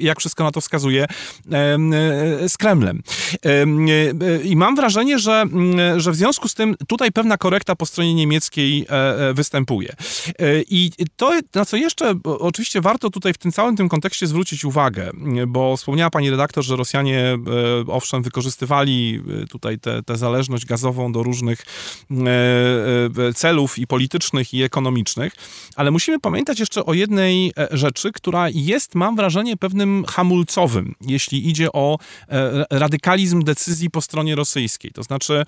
jak wszystko na to wskazuje, z Kremlem. I mam wrażenie, że, mm, że w związku z tym tutaj pewna korekta po stronie niemieckiej występuje. I to, na co jeszcze oczywiście warto tutaj w tym tym całym tym kontekście zwrócić uwagę, bo wspomniała pani redaktor, że Rosjanie e, owszem wykorzystywali e, tutaj tę zależność gazową do różnych e, celów i politycznych i ekonomicznych, ale musimy pamiętać jeszcze o jednej rzeczy, która jest, mam wrażenie, pewnym hamulcowym, jeśli idzie o radykalizm decyzji po stronie rosyjskiej. To znaczy,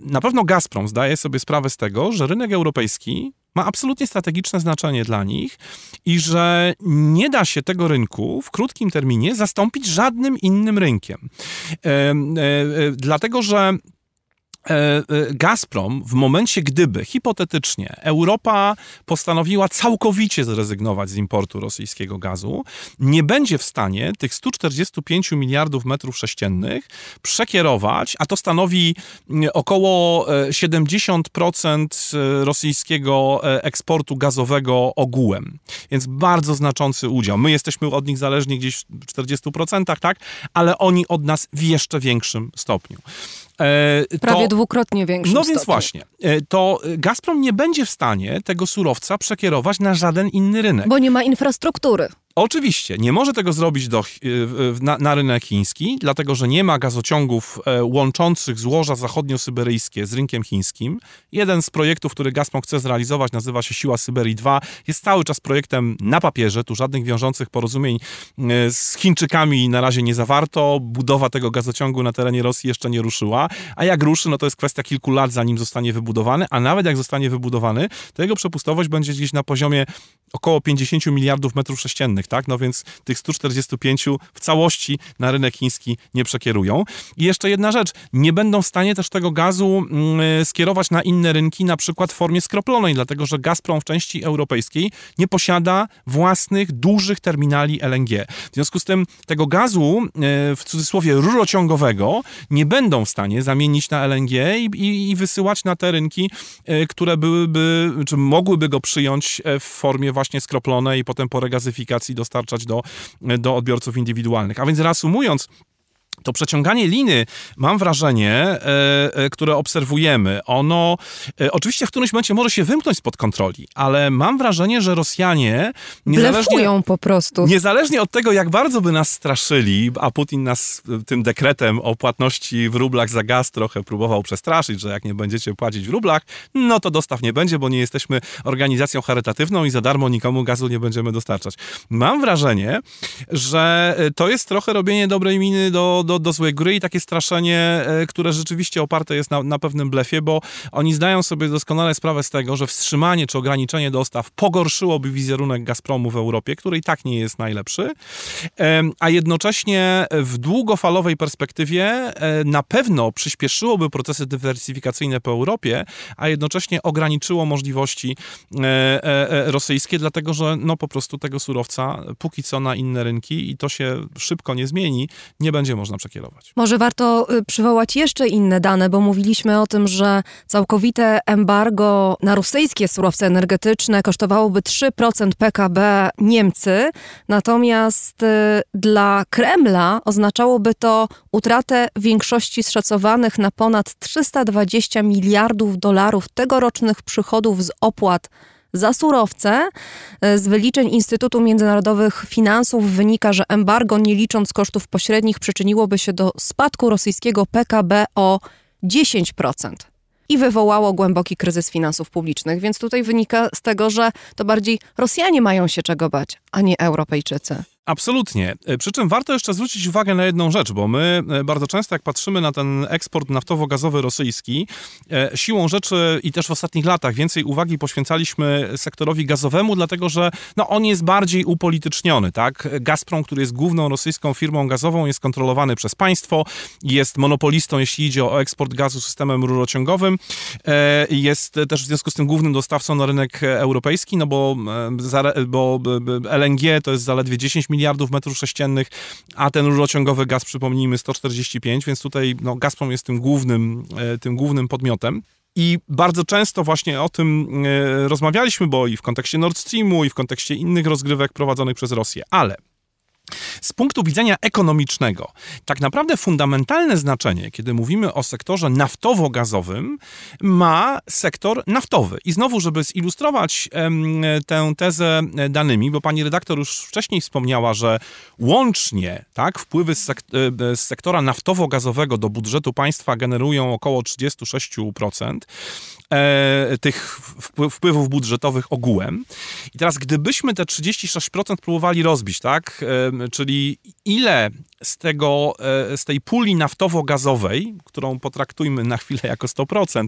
na pewno Gazprom zdaje sobie sprawę z tego, że rynek europejski ma absolutnie strategiczne znaczenie dla nich i że nie da się tego rynku w krótkim terminie zastąpić żadnym innym rynkiem. E, e, dlatego, że Gazprom, w momencie gdyby, hipotetycznie, Europa postanowiła całkowicie zrezygnować z importu rosyjskiego gazu, nie będzie w stanie tych 145 miliardów metrów sześciennych przekierować, a to stanowi około 70% e, rosyjskiego eksportu gazowego ogółem. Więc bardzo znaczący udział. My jesteśmy od nich zależni gdzieś w 40%, tak? Ale oni od nas w jeszcze większym stopniu. E, Prawie to, dwukrotnie większy. No więc właśnie, e, to Gazprom nie będzie w stanie tego surowca przekierować na żaden inny rynek. Bo nie ma infrastruktury. Oczywiście, nie może tego zrobić do, na, na, rynek chiński, dlatego że nie ma gazociągów e, łączących złoża zachodnio-syberyjskie z rynkiem chińskim. Jeden z projektów, który Gazprom chce zrealizować, nazywa się Siła Syberii 2. Jest cały czas projektem na papierze, tu żadnych wiążących porozumień e, z Chińczykami na razie nie zawarto. Budowa tego gazociągu na terenie Rosji jeszcze nie ruszyła, a jak ruszy, no to jest kwestia kilku lat, zanim zostanie wybudowany, a nawet jak zostanie wybudowany, to jego przepustowość będzie gdzieś na poziomie około 50 miliardów metrów sześciennych, tak? No więc tych 145 w całości na rynek chiński nie przekierują. I jeszcze jedna rzecz, nie będą w stanie też tego gazu mm, skierować na inne rynki, na przykład w formie skroplonej, dlatego że Gazprom w części europejskiej nie posiada własnych, dużych terminali LNG. W związku z tym tego gazu, e, w cudzysłowie rurociągowego, nie będą w stanie zamienić na LNG i, i, i wysyłać na te rynki, e, które byłyby, czy mogłyby go przyjąć e, w formie właśnie skroplonej i potem po regazyfikacji dostarczać do, do odbiorców indywidualnych. A więc reasumując, to przeciąganie liny, mam wrażenie, e, e, które obserwujemy, ono e, oczywiście w którymś momencie może się wymknąć spod kontroli, ale mam wrażenie, że Rosjanie niezależnie, po prostu. Niezależnie od tego, jak bardzo by nas straszyli, a Putin nas tym dekretem o płatności w rublach za gaz trochę próbował przestraszyć, że jak nie będziecie płacić w rublach, no to dostaw nie będzie, bo nie jesteśmy organizacją charytatywną i za darmo nikomu gazu nie będziemy dostarczać. Mam wrażenie, że to jest trochę robienie dobrej miny do, do do, złej gry i takie straszenie, e, które rzeczywiście oparte jest na, na pewnym blefie, bo oni zdają sobie doskonale sprawę z tego, że wstrzymanie czy ograniczenie dostaw pogorszyłoby wizerunek Gazpromu w Europie, który i tak nie jest najlepszy, a jednocześnie w długofalowej perspektywie e, na pewno przyspieszyłoby procesy dywersyfikacyjne po Europie, a jednocześnie ograniczyło możliwości e, rosyjskie, dlatego że no po prostu tego surowca póki co na inne rynki i to się szybko nie zmieni, nie będzie można przekierować. Może warto y, przywołać jeszcze inne dane, bo mówiliśmy o tym, że całkowite embargo na rosyjskie surowce energetyczne kosztowałoby 3% PKB Niemcy, natomiast y, dla Kremla oznaczałoby to utratę większości szacowanych na ponad 320 miliardów dolarów tegorocznych przychodów z opłat za surowce. E, z wyliczeń Instytutu Międzynarodowych Finansów wynika, że embargo, nie licząc kosztów pośrednich, przyczyniłoby się do spadku rosyjskiego PKB o 10% i wywołało głęboki kryzys finansów publicznych. Więc tutaj wynika z tego, że to bardziej Rosjanie mają się czego bać, a nie Europejczycy. Absolutnie. E, przy czym warto jeszcze zwrócić uwagę na jedną rzecz, bo my e, bardzo często, jak patrzymy na ten eksport naftowo-gazowy rosyjski, e, siłą rzeczy i też w ostatnich latach więcej uwagi poświęcaliśmy sektorowi gazowemu, dlatego że no, on jest bardziej upolityczniony. Tak? Gazprom, który jest główną rosyjską firmą gazową, jest kontrolowany przez państwo, jest monopolistą, jeśli idzie o eksport gazu systemem rurociągowym, jest też w związku z tym głównym dostawcą na rynek europejski, no bo, bo LNG to jest zaledwie 10 milionów miliardów metrów sześciennych, a ten rurociągowy gaz, przypomnijmy, 145, więc tutaj no, Gazprom jest tym głównym, e, tym głównym podmiotem. I bardzo często właśnie o tym e, rozmawialiśmy, bo i w kontekście Nord Streamu, i w kontekście innych rozgrywek prowadzonych przez Rosję. Ale z punktu widzenia ekonomicznego, tak naprawdę fundamentalne znaczenie, kiedy mówimy o sektorze naftowo-gazowym, ma sektor naftowy. I znowu, żeby zilustrować tę tezę danymi, bo pani redaktor już wcześniej wspomniała, że łącznie tak, wpływy z, sek e, z sektora naftowo-gazowego do budżetu państwa generują około 36% e, tych wpływów budżetowych ogółem. I teraz, gdybyśmy te 36% próbowali rozbić, tak, czyli ile z, tego, z tej puli naftowo-gazowej, którą potraktujmy na chwilę jako 100%,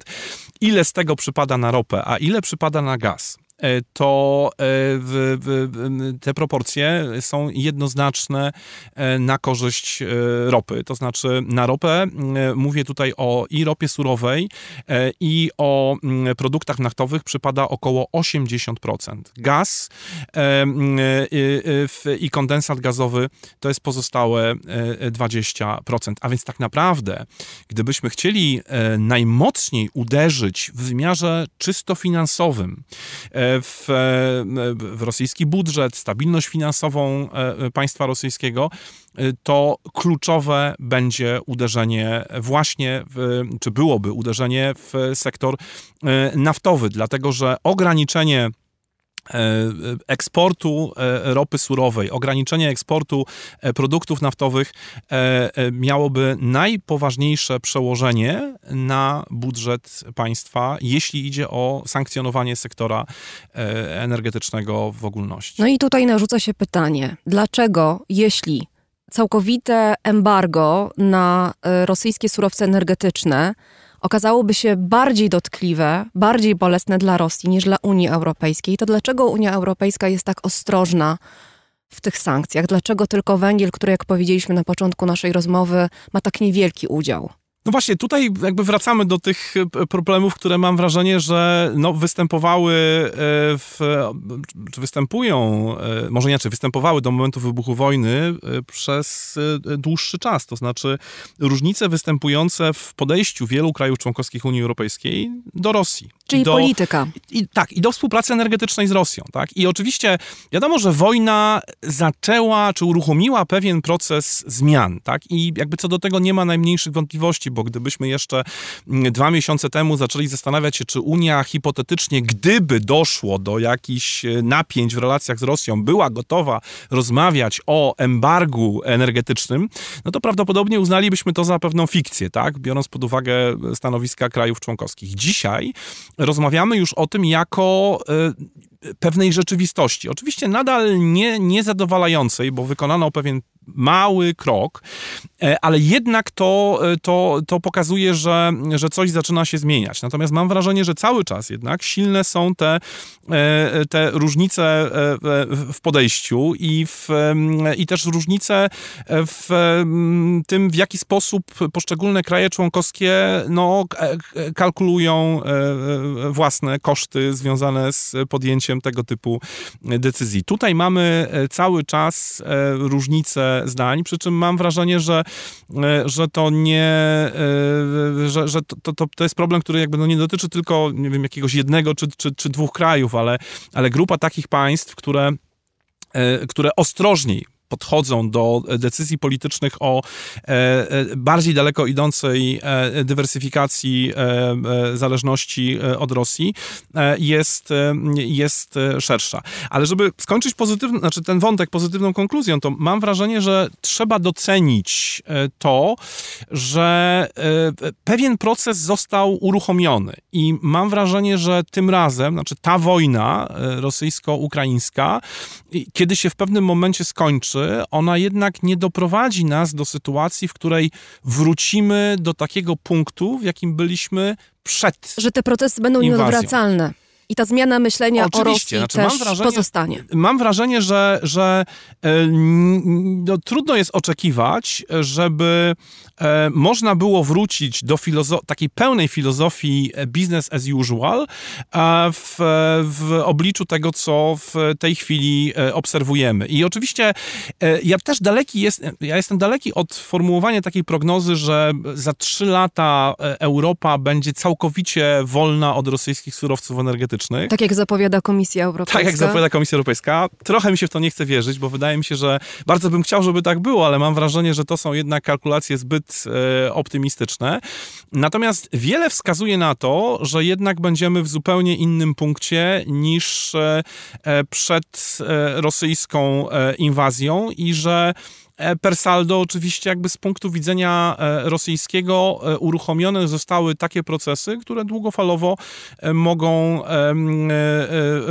ile z tego przypada na ropę, a ile przypada na gaz. E, to e, te proporcje są jednoznaczne e, na korzyść ropy. To znaczy na ropę mówię tutaj o i ropie surowej i o produktach naftowych przypada około 80%. Gaz i kondensat gazowy to jest pozostałe 20%. A więc tak naprawdę, gdybyśmy chcieli najmocniej uderzyć w wymiarze czysto finansowym w, w rosyjski budżet, stabilność finansową e, państwa rosyjskiego, e, to kluczowe będzie uderzenie właśnie, w, czy byłoby uderzenie w sektor e, naftowy, dlatego że ograniczenie E, eksportu e, ropy surowej, ograniczenie eksportu e, produktów naftowych miałoby najpoważniejsze przełożenie na budżet państwa, jeśli idzie o sankcjonowanie sektora energetycznego w ogólności. No i tutaj narzuca się pytanie, dlaczego jeśli całkowite embargo na rosyjskie surowce energetyczne okazałoby się bardziej dotkliwe, bardziej bolesne dla Rosji niż dla Unii Europejskiej, to dlaczego Unia Europejska jest tak ostrożna w tych sankcjach? Dlaczego tylko węgiel, który, jak powiedzieliśmy na początku naszej rozmowy, ma tak niewielki udział? No właśnie, tutaj jakby wracamy do tych e, problemów, które mam wrażenie, że no, występowały e, w, czy występują, e, może inaczej, występowały do momentu wybuchu wojny przez dłuższy czas. To znaczy różnice występujące w podejściu wielu krajów członkowskich Unii Europejskiej do Rosji. Czyli do, polityka. I, tak, i do współpracy energetycznej z Rosją. Tak? I oczywiście wiadomo, że wojna zaczęła, czy uruchomiła pewien proces zmian. Tak? I jakby co do tego nie ma najmniejszych wątpliwości, bo gdybyśmy jeszcze mm, dwa miesiące temu zaczęli zastanawiać się, czy Unia hipotetycznie, gdyby doszło do jakichś e, napięć w relacjach z Rosją, była gotowa rozmawiać o embargu energetycznym, no to prawdopodobnie uznalibyśmy to za pewną fikcję, tak? biorąc pod uwagę stanowiska krajów członkowskich. Dzisiaj rozmawiamy już o tym jako e, pewnej rzeczywistości. Oczywiście nadal nie, niezadowalającej, bo wykonano pewien mały krok, e, ale jednak to, e, to, to pokazuje, że, że coś zaczyna się zmieniać. Natomiast mam wrażenie, że cały czas jednak silne są te, e, te różnice w podejściu i, w, i też różnice w tym, w jaki sposób poszczególne kraje członkowskie no, kalkulują własne koszty związane z podjęciem tego typu decyzji. Tutaj mamy cały czas różnice zdań, przy czym mam wrażenie, że, e, że to nie, e, że, że to, to, to jest problem, który jakby no nie dotyczy tylko, nie wiem, jakiegoś jednego czy, czy, czy dwóch krajów, ale, ale grupa takich państw, które e, które ostrożniej podchodzą do decyzji politycznych o e, e, bardziej daleko idącej e, dywersyfikacji zależności od Rosji jest, jest szersza. Ale żeby skończyć pozytywny, znaczy ten wątek pozytywną konkluzją, to mam wrażenie, że trzeba docenić to, że pewien proces został uruchomiony i mam wrażenie, że tym razem, znaczy ta wojna rosyjsko-ukraińska, kiedy się w pewnym momencie skończy, ona jednak nie doprowadzi nas do sytuacji, w której wrócimy do takiego punktu, w jakim byliśmy przed. Że te procesy będą inwazją. nieodwracalne. I ta zmiana myślenia Oczywiście, o Rosji znaczy, też wrażenie, pozostanie. Mam wrażenie, że, że e, no, trudno jest oczekiwać, żeby e, można było wrócić do takiej pełnej filozofii e, business as usual w, w obliczu tego, co w tej chwili obserwujemy. I oczywiście ja też daleki jest, ja jestem daleki od formułowania takiej prognozy, że za trzy lata Europa będzie całkowicie wolna od rosyjskich surowców energetycznych politycznych. Tak jak zapowiada Komisja Europejska. Tak jak zapowiada Komisja Europejska. Trochę mi się w to nie chce wierzyć, bo wydaje mi się, że bardzo bym chciał, żeby tak było, ale mam wrażenie, że to są jednak kalkulacje zbyt e, optymistyczne. Natomiast wiele wskazuje na to, że jednak będziemy w zupełnie innym punkcie niż e, e przed e, rosyjską e, inwazją i że per saldo oczywiście jakby z punktu widzenia rosyjskiego uruchomione zostały takie procesy, które długofalowo mogą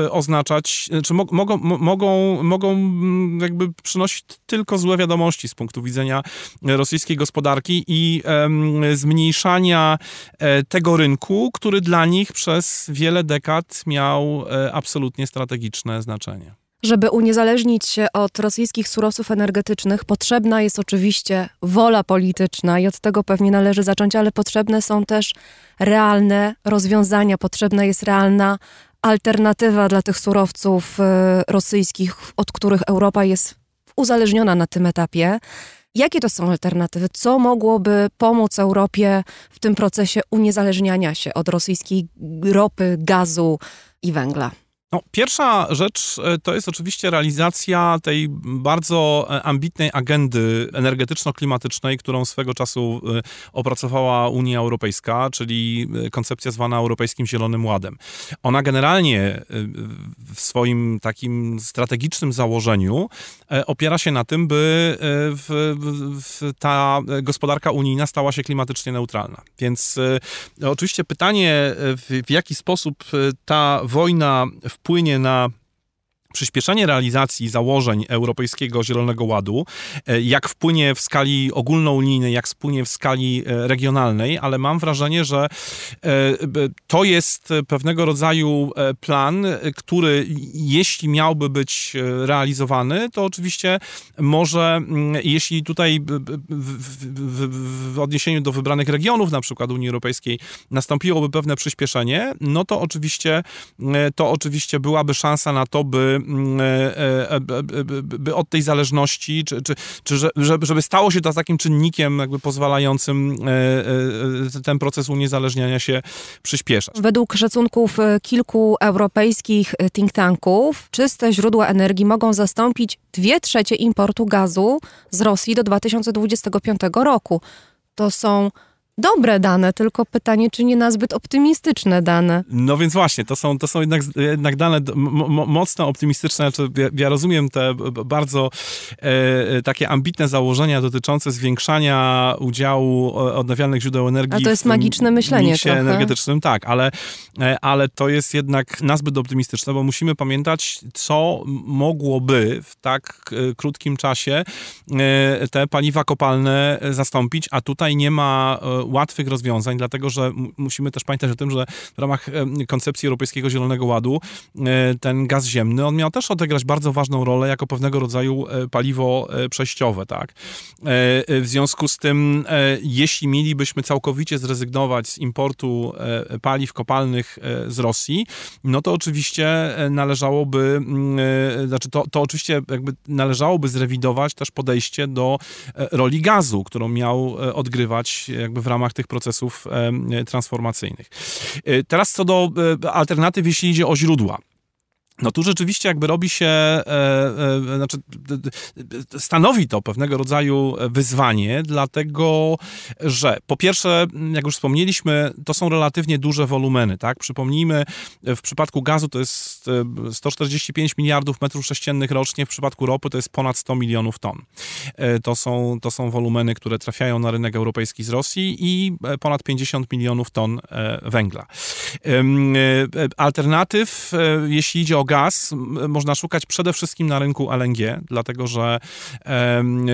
oznaczać, czy mogą, mogą, mogą mm, jakby przynosić tylko złe wiadomości z punktu widzenia rosyjskiej gospodarki i zmniejszania tego rynku, który dla nich przez wiele dekad miał absolutnie strategiczne znaczenie. Żeby uniezależnić się od rosyjskich surowców energetycznych, potrzebna jest oczywiście wola polityczna i od tego pewnie należy zacząć, ale potrzebne są też realne rozwiązania, potrzebna jest realna alternatywa dla tych surowców y, rosyjskich, od których Europa jest uzależniona na tym etapie. Jakie to są alternatywy? Co mogłoby pomóc Europie w tym procesie uniezależniania się od rosyjskiej ropy, gazu i węgla? No, pierwsza rzecz e, to jest oczywiście realizacja tej bardzo e, ambitnej agendy energetyczno-klimatycznej, którą swego czasu e, opracowała Unia Europejska, czyli koncepcja zwana Europejskim Zielonym Ładem. Ona generalnie w swoim takim strategicznym założeniu opiera się na tym, by w, w ta gospodarka unijna stała się klimatycznie neutralna. Więc oczywiście pytanie, w, w jaki sposób ta wojna w wpłynie na przyspieszenie realizacji założeń Europejskiego Zielonego Ładu, e, jak wpłynie w skali ogólnounijnej, jak wpłynie w skali e, regionalnej, ale mam wrażenie, że e, to jest pewnego rodzaju plan, który jeśli miałby być realizowany, to oczywiście może, mm, jeśli tutaj w, w odniesieniu do wybranych regionów, na przykład Unii Europejskiej, nastąpiłoby pewne przyspieszenie, no to oczywiście, to oczywiście byłaby szansa na to, by Mm, e, e, e, od tej zależności, czy, czy, czy żeby stało się to takim czynnikiem jakby pozwalającym ten proces uniezależniania się przyspieszać. Według szacunków kilku europejskich think tanków czyste źródła energii mogą zastąpić dwie trzecie importu gazu z Rosji do 2025 roku. To są dobre dane, tylko pytanie, czy nie na zbyt optymistyczne dane. No więc właśnie, to są, to są jednak, jednak dane mocno optymistyczne. Znaczy, ja, ja rozumiem te bardzo e, takie ambitne założenia dotyczące zwiększania udziału odnawialnych źródeł energii. A to jest magiczne myślenie w trochę. energetycznym, tak, ale, e, ale to jest jednak nazbyt optymistyczne, bo musimy pamiętać, co mogłoby w tak e, krótkim czasie e, te paliwa kopalne zastąpić, a tutaj nie ma łatwych rozwiązań, dlatego że musimy też pamiętać o tym, że w ramach koncepcji Europejskiego Zielonego Ładu e, ten gaz ziemny, on miał też odegrać bardzo ważną rolę jako pewnego rodzaju e, paliwo e, przejściowe, tak. W związku z tym, jeśli mielibyśmy całkowicie zrezygnować z importu paliw kopalnych z Rosji, no to oczywiście należałoby, znaczy to, to oczywiście jakby należałoby zrewidować też podejście do roli gazu, którą miał odgrywać jakby w ramach ramach tych procesów transformacyjnych. E, teraz co do e, alternatyw, jeśli idzie o źródła. No tu rzeczywiście jakby robi się, e, e, znaczy stanowi to pewnego rodzaju wyzwanie, dlatego że po pierwsze, jak już wspomnieliśmy, to są relatywnie duże wolumeny, tak? Przypomnijmy, w przypadku gazu to jest 145 e, miliardów metrów sześciennych rocznie, w przypadku ropy to jest ponad 100 milionów ton. E, to są, to są wolumeny, które trafiają na rynek europejski z Rosji i e, ponad 50 milionów ton węgla. Alternatyw, jeśli idzie o gaz można szukać przede wszystkim na rynku LNG, dlatego że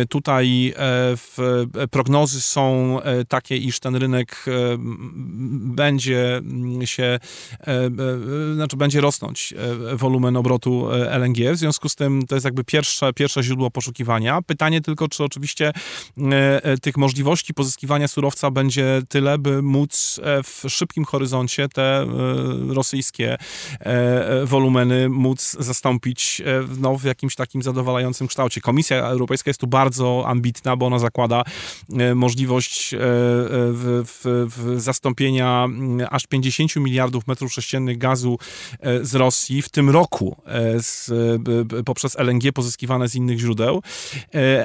tutaj e, prognozy są e, takie, iż ten rynek e, będzie się, znaczy będzie rosnąć wolumen obrotu LNG. W związku z tym to jest jakby pierwsze, pierwsze źródło poszukiwania. Pytanie tylko, czy oczywiście tych możliwości pozyskiwania surowca będzie tyle, by móc w szybkim horyzoncie te rosyjskie wolumeny móc zastąpić e, no, w jakimś takim zadowalającym kształcie. Komisja Europejska jest tu bardzo ambitna, bo ona zakłada e, możliwość e, w, w, w zastąpienia mm, aż 50 miliardów metrów sześciennych gazu z Rosji w tym roku z, poprzez LNG pozyskiwane z innych źródeł,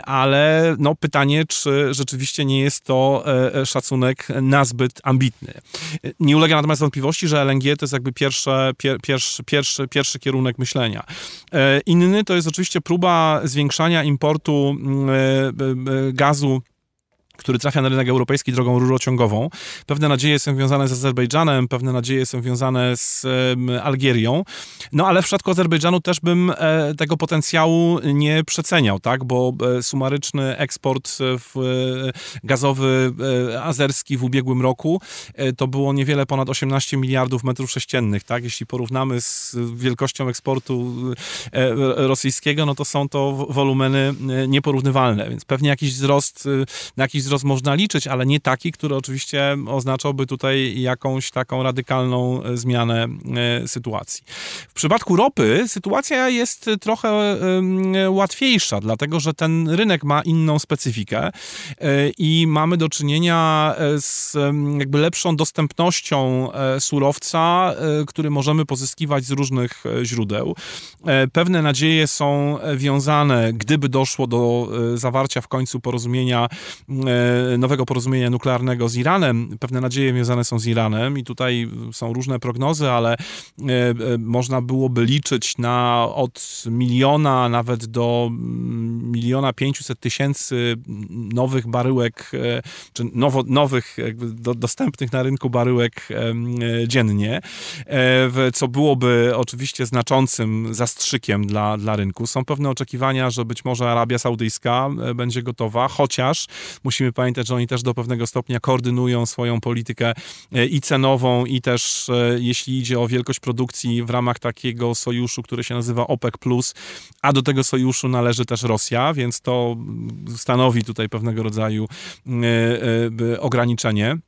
ale no, pytanie, czy rzeczywiście nie jest to szacunek nazbyt ambitny. Nie ulega natomiast wątpliwości, że LNG to jest jakby pierwsze, pier, pierwszy, pierwszy, pierwszy kierunek myślenia. Inny to jest oczywiście próba zwiększania importu mm, gazu który trafia na rynek europejski drogą rurociągową. Pewne nadzieje są związane z Azerbejdżanem, pewne nadzieje są związane z Algierią. No ale w przypadku Azerbejdżanu też bym e, tego potencjału nie przeceniał, tak? Bo e, sumaryczny eksport e, gazowy azerski w ubiegłym roku to było niewiele ponad 18 miliardów metrów sześciennych, tak? Jeśli porównamy z wielkością eksportu rosyjskiego, no to są to wolumeny nieporównywalne, więc pewnie jakiś wzrost, jakiś wzrost można liczyć, ale nie taki, który oczywiście oznaczałby tutaj jakąś taką radykalną e, zmianę e, sytuacji. W przypadku ropy sytuacja jest trochę łatwiejsza, dlatego że ten rynek ma inną specyfikę e, i mamy do czynienia z jakby lepszą dostępnością surowca, który możemy pozyskiwać z różnych źródeł. Pewne nadzieje są wiązane, gdyby doszło do zawarcia w końcu porozumienia nowego porozumienia nuklearnego z Iranem. Pewne nadzieje związane są z Iranem i tutaj są różne prognozy, ale e, e, można byłoby liczyć na od miliona nawet do miliona pięciuset tysięcy nowych baryłek, e, czy nowo, nowych, do, dostępnych na rynku baryłek dziennie, co byłoby oczywiście znaczącym zastrzykiem dla, dla rynku. Są pewne oczekiwania, że być może Arabia Saudyjska będzie gotowa, chociaż musimy pamiętać, że oni też do pewnego stopnia koordynują swoją politykę e, i cenową, i też e, jeśli idzie o wielkość produkcji w ramach takiego sojuszu, który się nazywa OPEC+, a do tego sojuszu należy też Rosja, więc to stanowi tutaj pewnego rodzaju e, ograniczenie.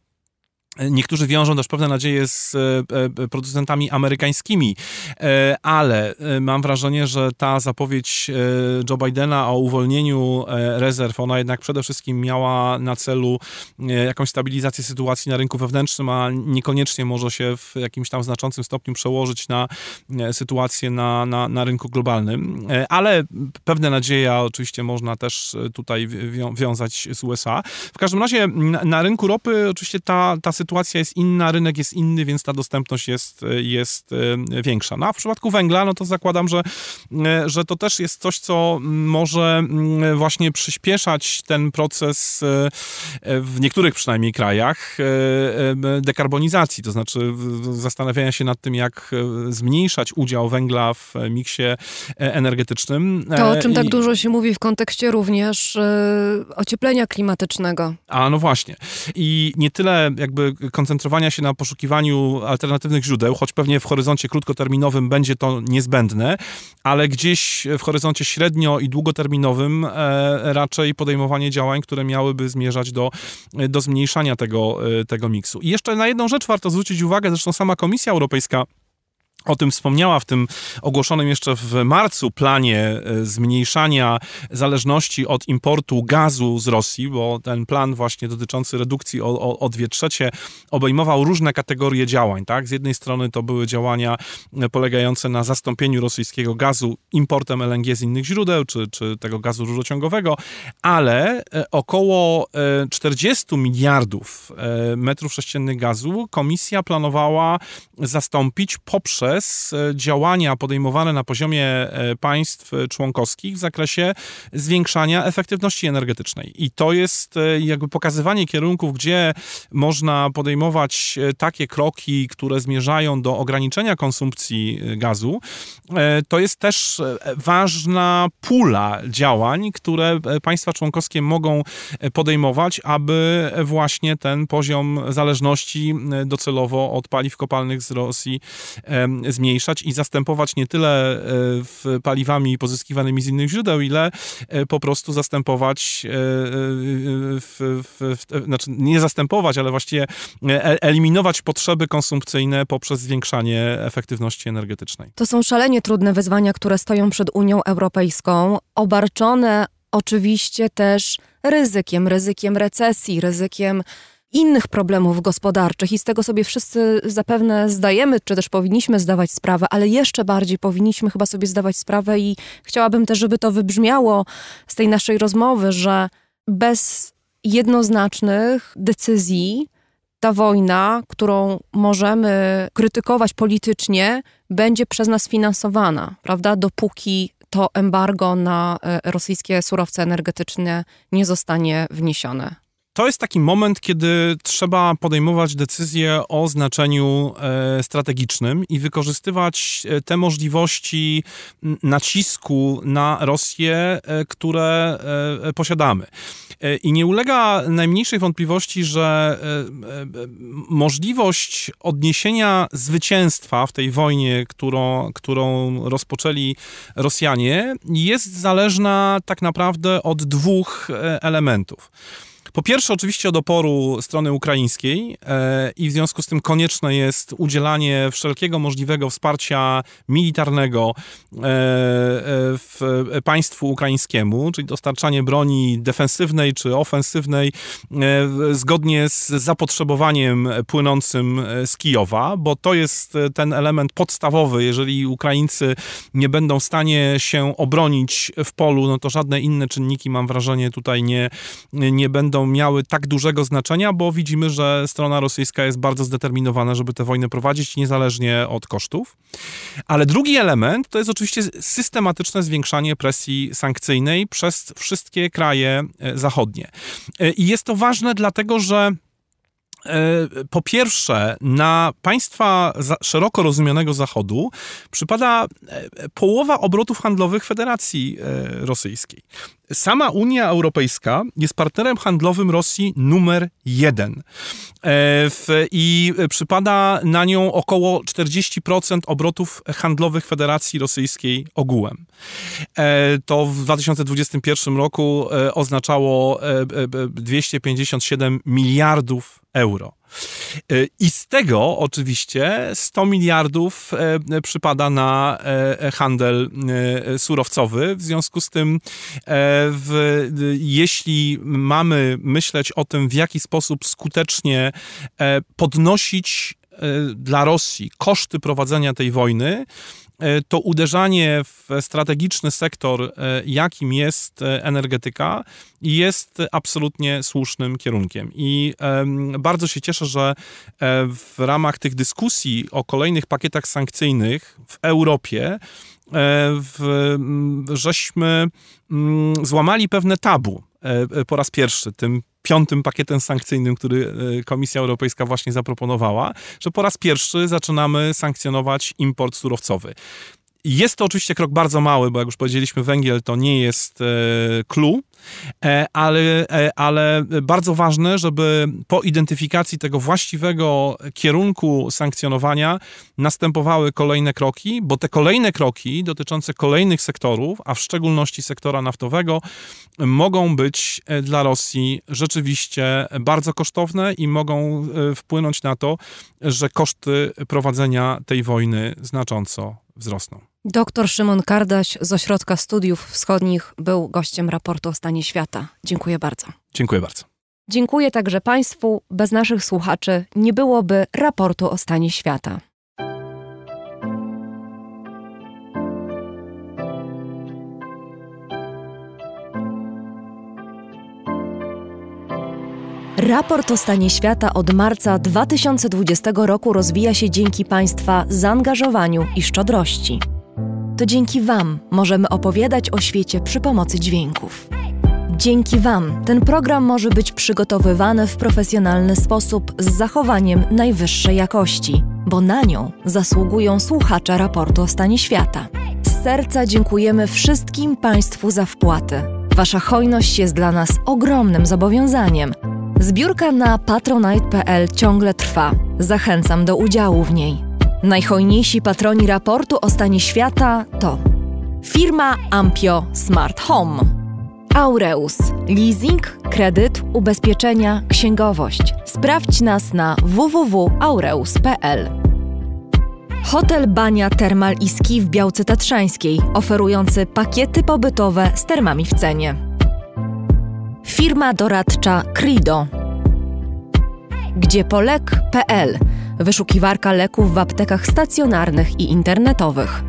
Niektórzy wiążą też pewne nadzieje z e, e, producentami amerykańskimi, e, ale mam wrażenie, że ta zapowiedź Joe Bidena o uwolnieniu rezerw, ona jednak przede wszystkim miała na celu jakąś stabilizację sytuacji na rynku wewnętrznym, a niekoniecznie może się w jakimś tam znaczącym stopniu przełożyć na sytuację na, na, na rynku globalnym. Ale pewne nadzieje oczywiście można też tutaj wiązać z USA. W każdym razie na rynku ropy oczywiście ta, ta sytuacja jest inna, rynek jest inny, więc ta dostępność jest, jest e, większa. No a w przypadku węgla, no to zakładam, że, e, że to też jest coś, co może mm, właśnie przyspieszać ten proces e, w niektórych przynajmniej krajach dekarbonizacji, to znaczy zastanawiania się nad tym, jak zmniejszać udział węgla w miksie energetycznym. To, o czym tak dużo się mówi w kontekście również ocieplenia klimatycznego. A no właśnie. I nie tyle jakby koncentrowania się na poszukiwaniu alternatywnych źródeł, choć pewnie w horyzoncie krótkoterminowym będzie to niezbędne, ale gdzieś w horyzoncie średnio i długoterminowym e, raczej podejmowanie działań, które miałyby zmierzać do, do zmniejszania tego, e, tego miksu. I jeszcze na jedną rzecz warto zwrócić uwagę, zresztą sama Komisja Europejska o tym wspomniała w tym ogłoszonym jeszcze w marcu planie e, zmniejszania zależności od importu gazu z Rosji, bo ten plan właśnie dotyczący redukcji o, o, o trzecie obejmował różne kategorie działań. Tak? Z jednej strony to były działania e, polegające na zastąpieniu rosyjskiego gazu importem LNG z innych źródeł, czy, czy tego gazu rurociągowego, ale e, około 40 miliardów metrów sześciennych gazu komisja planowała zastąpić poprzez e, działania podejmowane na poziomie e, państw członkowskich w zakresie zwiększania efektywności energetycznej. I to jest e, jakby pokazywanie kierunków, gdzie można podejmować takie kroki, które zmierzają do ograniczenia konsumpcji gazu. To jest też ważna pula działań, które państwa członkowskie mogą podejmować, aby właśnie ten poziom zależności docelowo od paliw kopalnych z Rosji zmniejszać i zastępować nie tyle e, paliwami pozyskiwanymi z innych źródeł, ile e, po prostu zastępować, e, w, w, w, znaczy nie zastępować, ale właściwie eliminować potrzeby konsumpcyjne poprzez zwiększanie efektywności energetycznej. To są szalenie trudne wyzwania, które stoją przed Unią Europejską, obarczone oczywiście też ryzykiem, ryzykiem recesji, ryzykiem innych problemów gospodarczych i z tego sobie wszyscy zapewne zdajemy, czy też powinniśmy zdawać sprawę, ale jeszcze bardziej powinniśmy chyba sobie zdawać sprawę i chciałabym też, żeby to wybrzmiało z tej naszej rozmowy, że bez jednoznacznych decyzji ta wojna, którą możemy krytykować politycznie, będzie przez nas finansowana, prawda? Dopóki to embargo na e, rosyjskie surowce energetyczne nie zostanie wniesione to jest taki moment, kiedy trzeba podejmować decyzje o znaczeniu e, strategicznym i wykorzystywać e, te możliwości nacisku na Rosję, e, które posiadamy. I nie ulega najmniejszej wątpliwości, że możliwość odniesienia zwycięstwa w tej wojnie, którą, którą rozpoczęli Rosjanie, jest zależna tak naprawdę od dwóch elementów. Po pierwsze, oczywiście od oporu strony ukraińskiej e, i w związku z tym konieczne jest udzielanie wszelkiego możliwego wsparcia militarnego e, e, w państwu ukraińskiemu, czyli dostarczanie broni defensywnej czy ofensywnej zgodnie z zapotrzebowaniem płynącym z Kijowa, bo to jest ten element podstawowy. Jeżeli Ukraińcy nie będą w stanie się obronić w polu, no to żadne inne czynniki, mam wrażenie, tutaj nie, nie będą miały tak dużego znaczenia, bo widzimy, że strona rosyjska jest bardzo zdeterminowana, żeby tę wojnę prowadzić niezależnie od kosztów. Ale drugi element to jest oczywiście systematyczne zwiększanie presji sankcyjnej przez wszystkie kraje e, zachodnie. E, I jest to ważne dlatego, że po pierwsze, na państwa szeroko rozumianego Zachodu przypada e, połowa obrotów handlowych Federacji e, Rosyjskiej. Sama Unia Europejska jest partnerem handlowym Rosji numer jeden i przypada na nią około 40% obrotów handlowych Federacji Rosyjskiej ogółem. To w 2021 roku oznaczało 257 miliardów euro. E, I z tego oczywiście 100 miliardów e, przypada na e, handel surowcowy. W związku z tym, w, jeśli mamy myśleć o tym, w jaki sposób skutecznie podnosić dla Rosji koszty prowadzenia tej wojny, to uderzanie w strategiczny sektor, e, jakim jest e, energetyka, jest absolutnie słusznym kierunkiem. I bardzo się cieszę, że w ramach tych dyskusji o kolejnych pakietach sankcyjnych w Europie, w, żeśmy złamali pewne tabu po raz pierwszy tym piątym pakietem sankcyjnym, który e, Komisja Europejska właśnie zaproponowała, że po raz pierwszy zaczynamy sankcjonować import surowcowy. Jest to oczywiście krok bardzo mały, bo jak już powiedzieliśmy, węgiel to nie jest clue, E, ale, e, ale bardzo ważne, żeby po identyfikacji tego właściwego kierunku sankcjonowania następowały kolejne kroki, bo te kolejne kroki dotyczące kolejnych sektorów, a w szczególności sektora naftowego, mogą być e, dla Rosji rzeczywiście bardzo kosztowne i mogą wpłynąć na to, że koszty prowadzenia tej wojny znacząco wzrosną. Doktor Szymon Kardaś z Ośrodka Studiów Wschodnich był gościem raportu o stanie świata. Dziękuję bardzo. Dziękuję bardzo. Dziękuję także Państwu. Bez naszych słuchaczy nie byłoby raportu o stanie świata. Raport o stanie świata od marca 2020 roku rozwija się dzięki Państwa zaangażowaniu i szczodrości. To dzięki Wam możemy opowiadać o świecie przy pomocy dźwięków. Dzięki Wam ten program może być przygotowywany w profesjonalny sposób z zachowaniem najwyższej jakości, bo na nią zasługują słuchacze raportu o stanie świata. Z serca dziękujemy wszystkim Państwu za wpłaty. Wasza hojność jest dla nas ogromnym zobowiązaniem. Zbiórka na patronite.pl ciągle trwa. Zachęcam do udziału w niej. Najhojniejsi patroni raportu o stanie świata to firma Ampio Smart Home, Aureus, leasing, kredyt, ubezpieczenia, księgowość. Sprawdź nas na www.aureus.pl. Hotel Bania Termal i Ski w Białce Tatrzańskiej, oferujący pakiety pobytowe z termami w cenie. Firma doradcza Crido. Gdziepolek.pl wyszukiwarka leków w aptekach stacjonarnych i internetowych.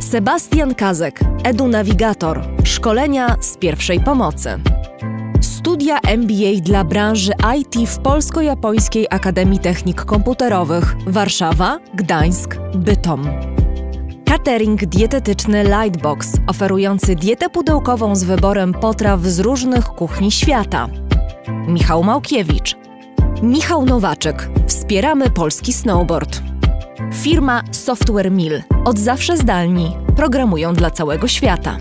Sebastian Kazek, Edu Navigator, szkolenia z pierwszej pomocy. Studia MBA dla branży IT w Polsko-Japońskiej Akademii Technik Komputerowych Warszawa, Gdańsk, Bytom. Catering dietetyczny Lightbox, oferujący dietę pudełkową z wyborem potraw z różnych kuchni świata. Michał Małkiewicz. Michał Nowaczek. Wspieramy polski snowboard. Firma Software Mill. Od zawsze zdalni. Programują dla całego świata.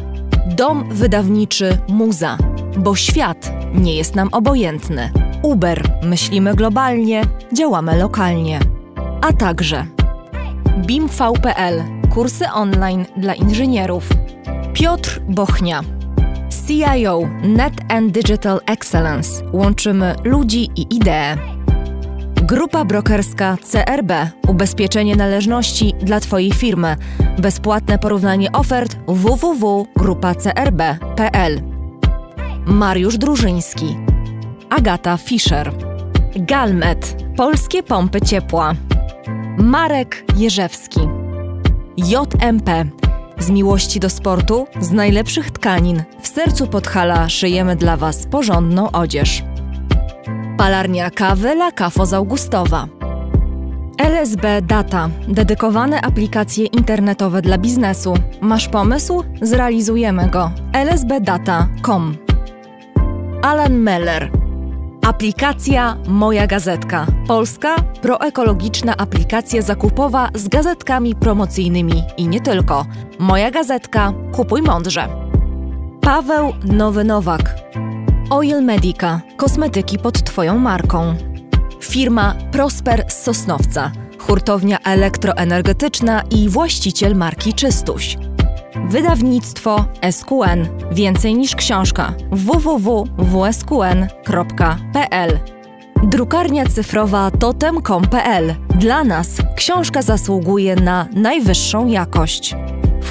Dom wydawniczy Muza. Bo świat nie jest nam obojętny. Uber. Myślimy globalnie, działamy lokalnie. A także BIMV.pl. Kursy online dla inżynierów. Piotr Bochnia. CIO Net and Digital Excellence. Łączymy ludzi i idee. Grupa brokerska CRB. Ubezpieczenie należności dla Twojej firmy. Bezpłatne porównanie ofert www.grupacrb.pl. Mariusz Drużyński. Agata Fischer. Galmet. Polskie pompy ciepła. Marek Jerzewski. JMP. Z miłości do sportu, z najlepszych tkanin, w sercu Podhala szyjemy dla Was porządną odzież. Palarnia kawy La Cafo z Augustowa. LSB Data. Dedykowane aplikacje internetowe dla biznesu. Masz pomysł? Zrealizujemy go. lsbdata.com Alan Meller. Aplikacja Moja Gazetka. Polska proekologiczna aplikacja zakupowa z gazetkami promocyjnymi i nie tylko. Moja Gazetka. Kupuj mądrze. Paweł Nowy Nowak. Oil Medica. Kosmetyki pod Twoją marką. Firma Prosper z Sosnowca. Hurtownia elektroenergetyczna i właściciel marki Czystuś. Wydawnictwo SQN. Więcej niż książka. www.wsqn.pl Drukarnia cyfrowa totem.com.pl. Dla nas książka zasługuje na najwyższą jakość.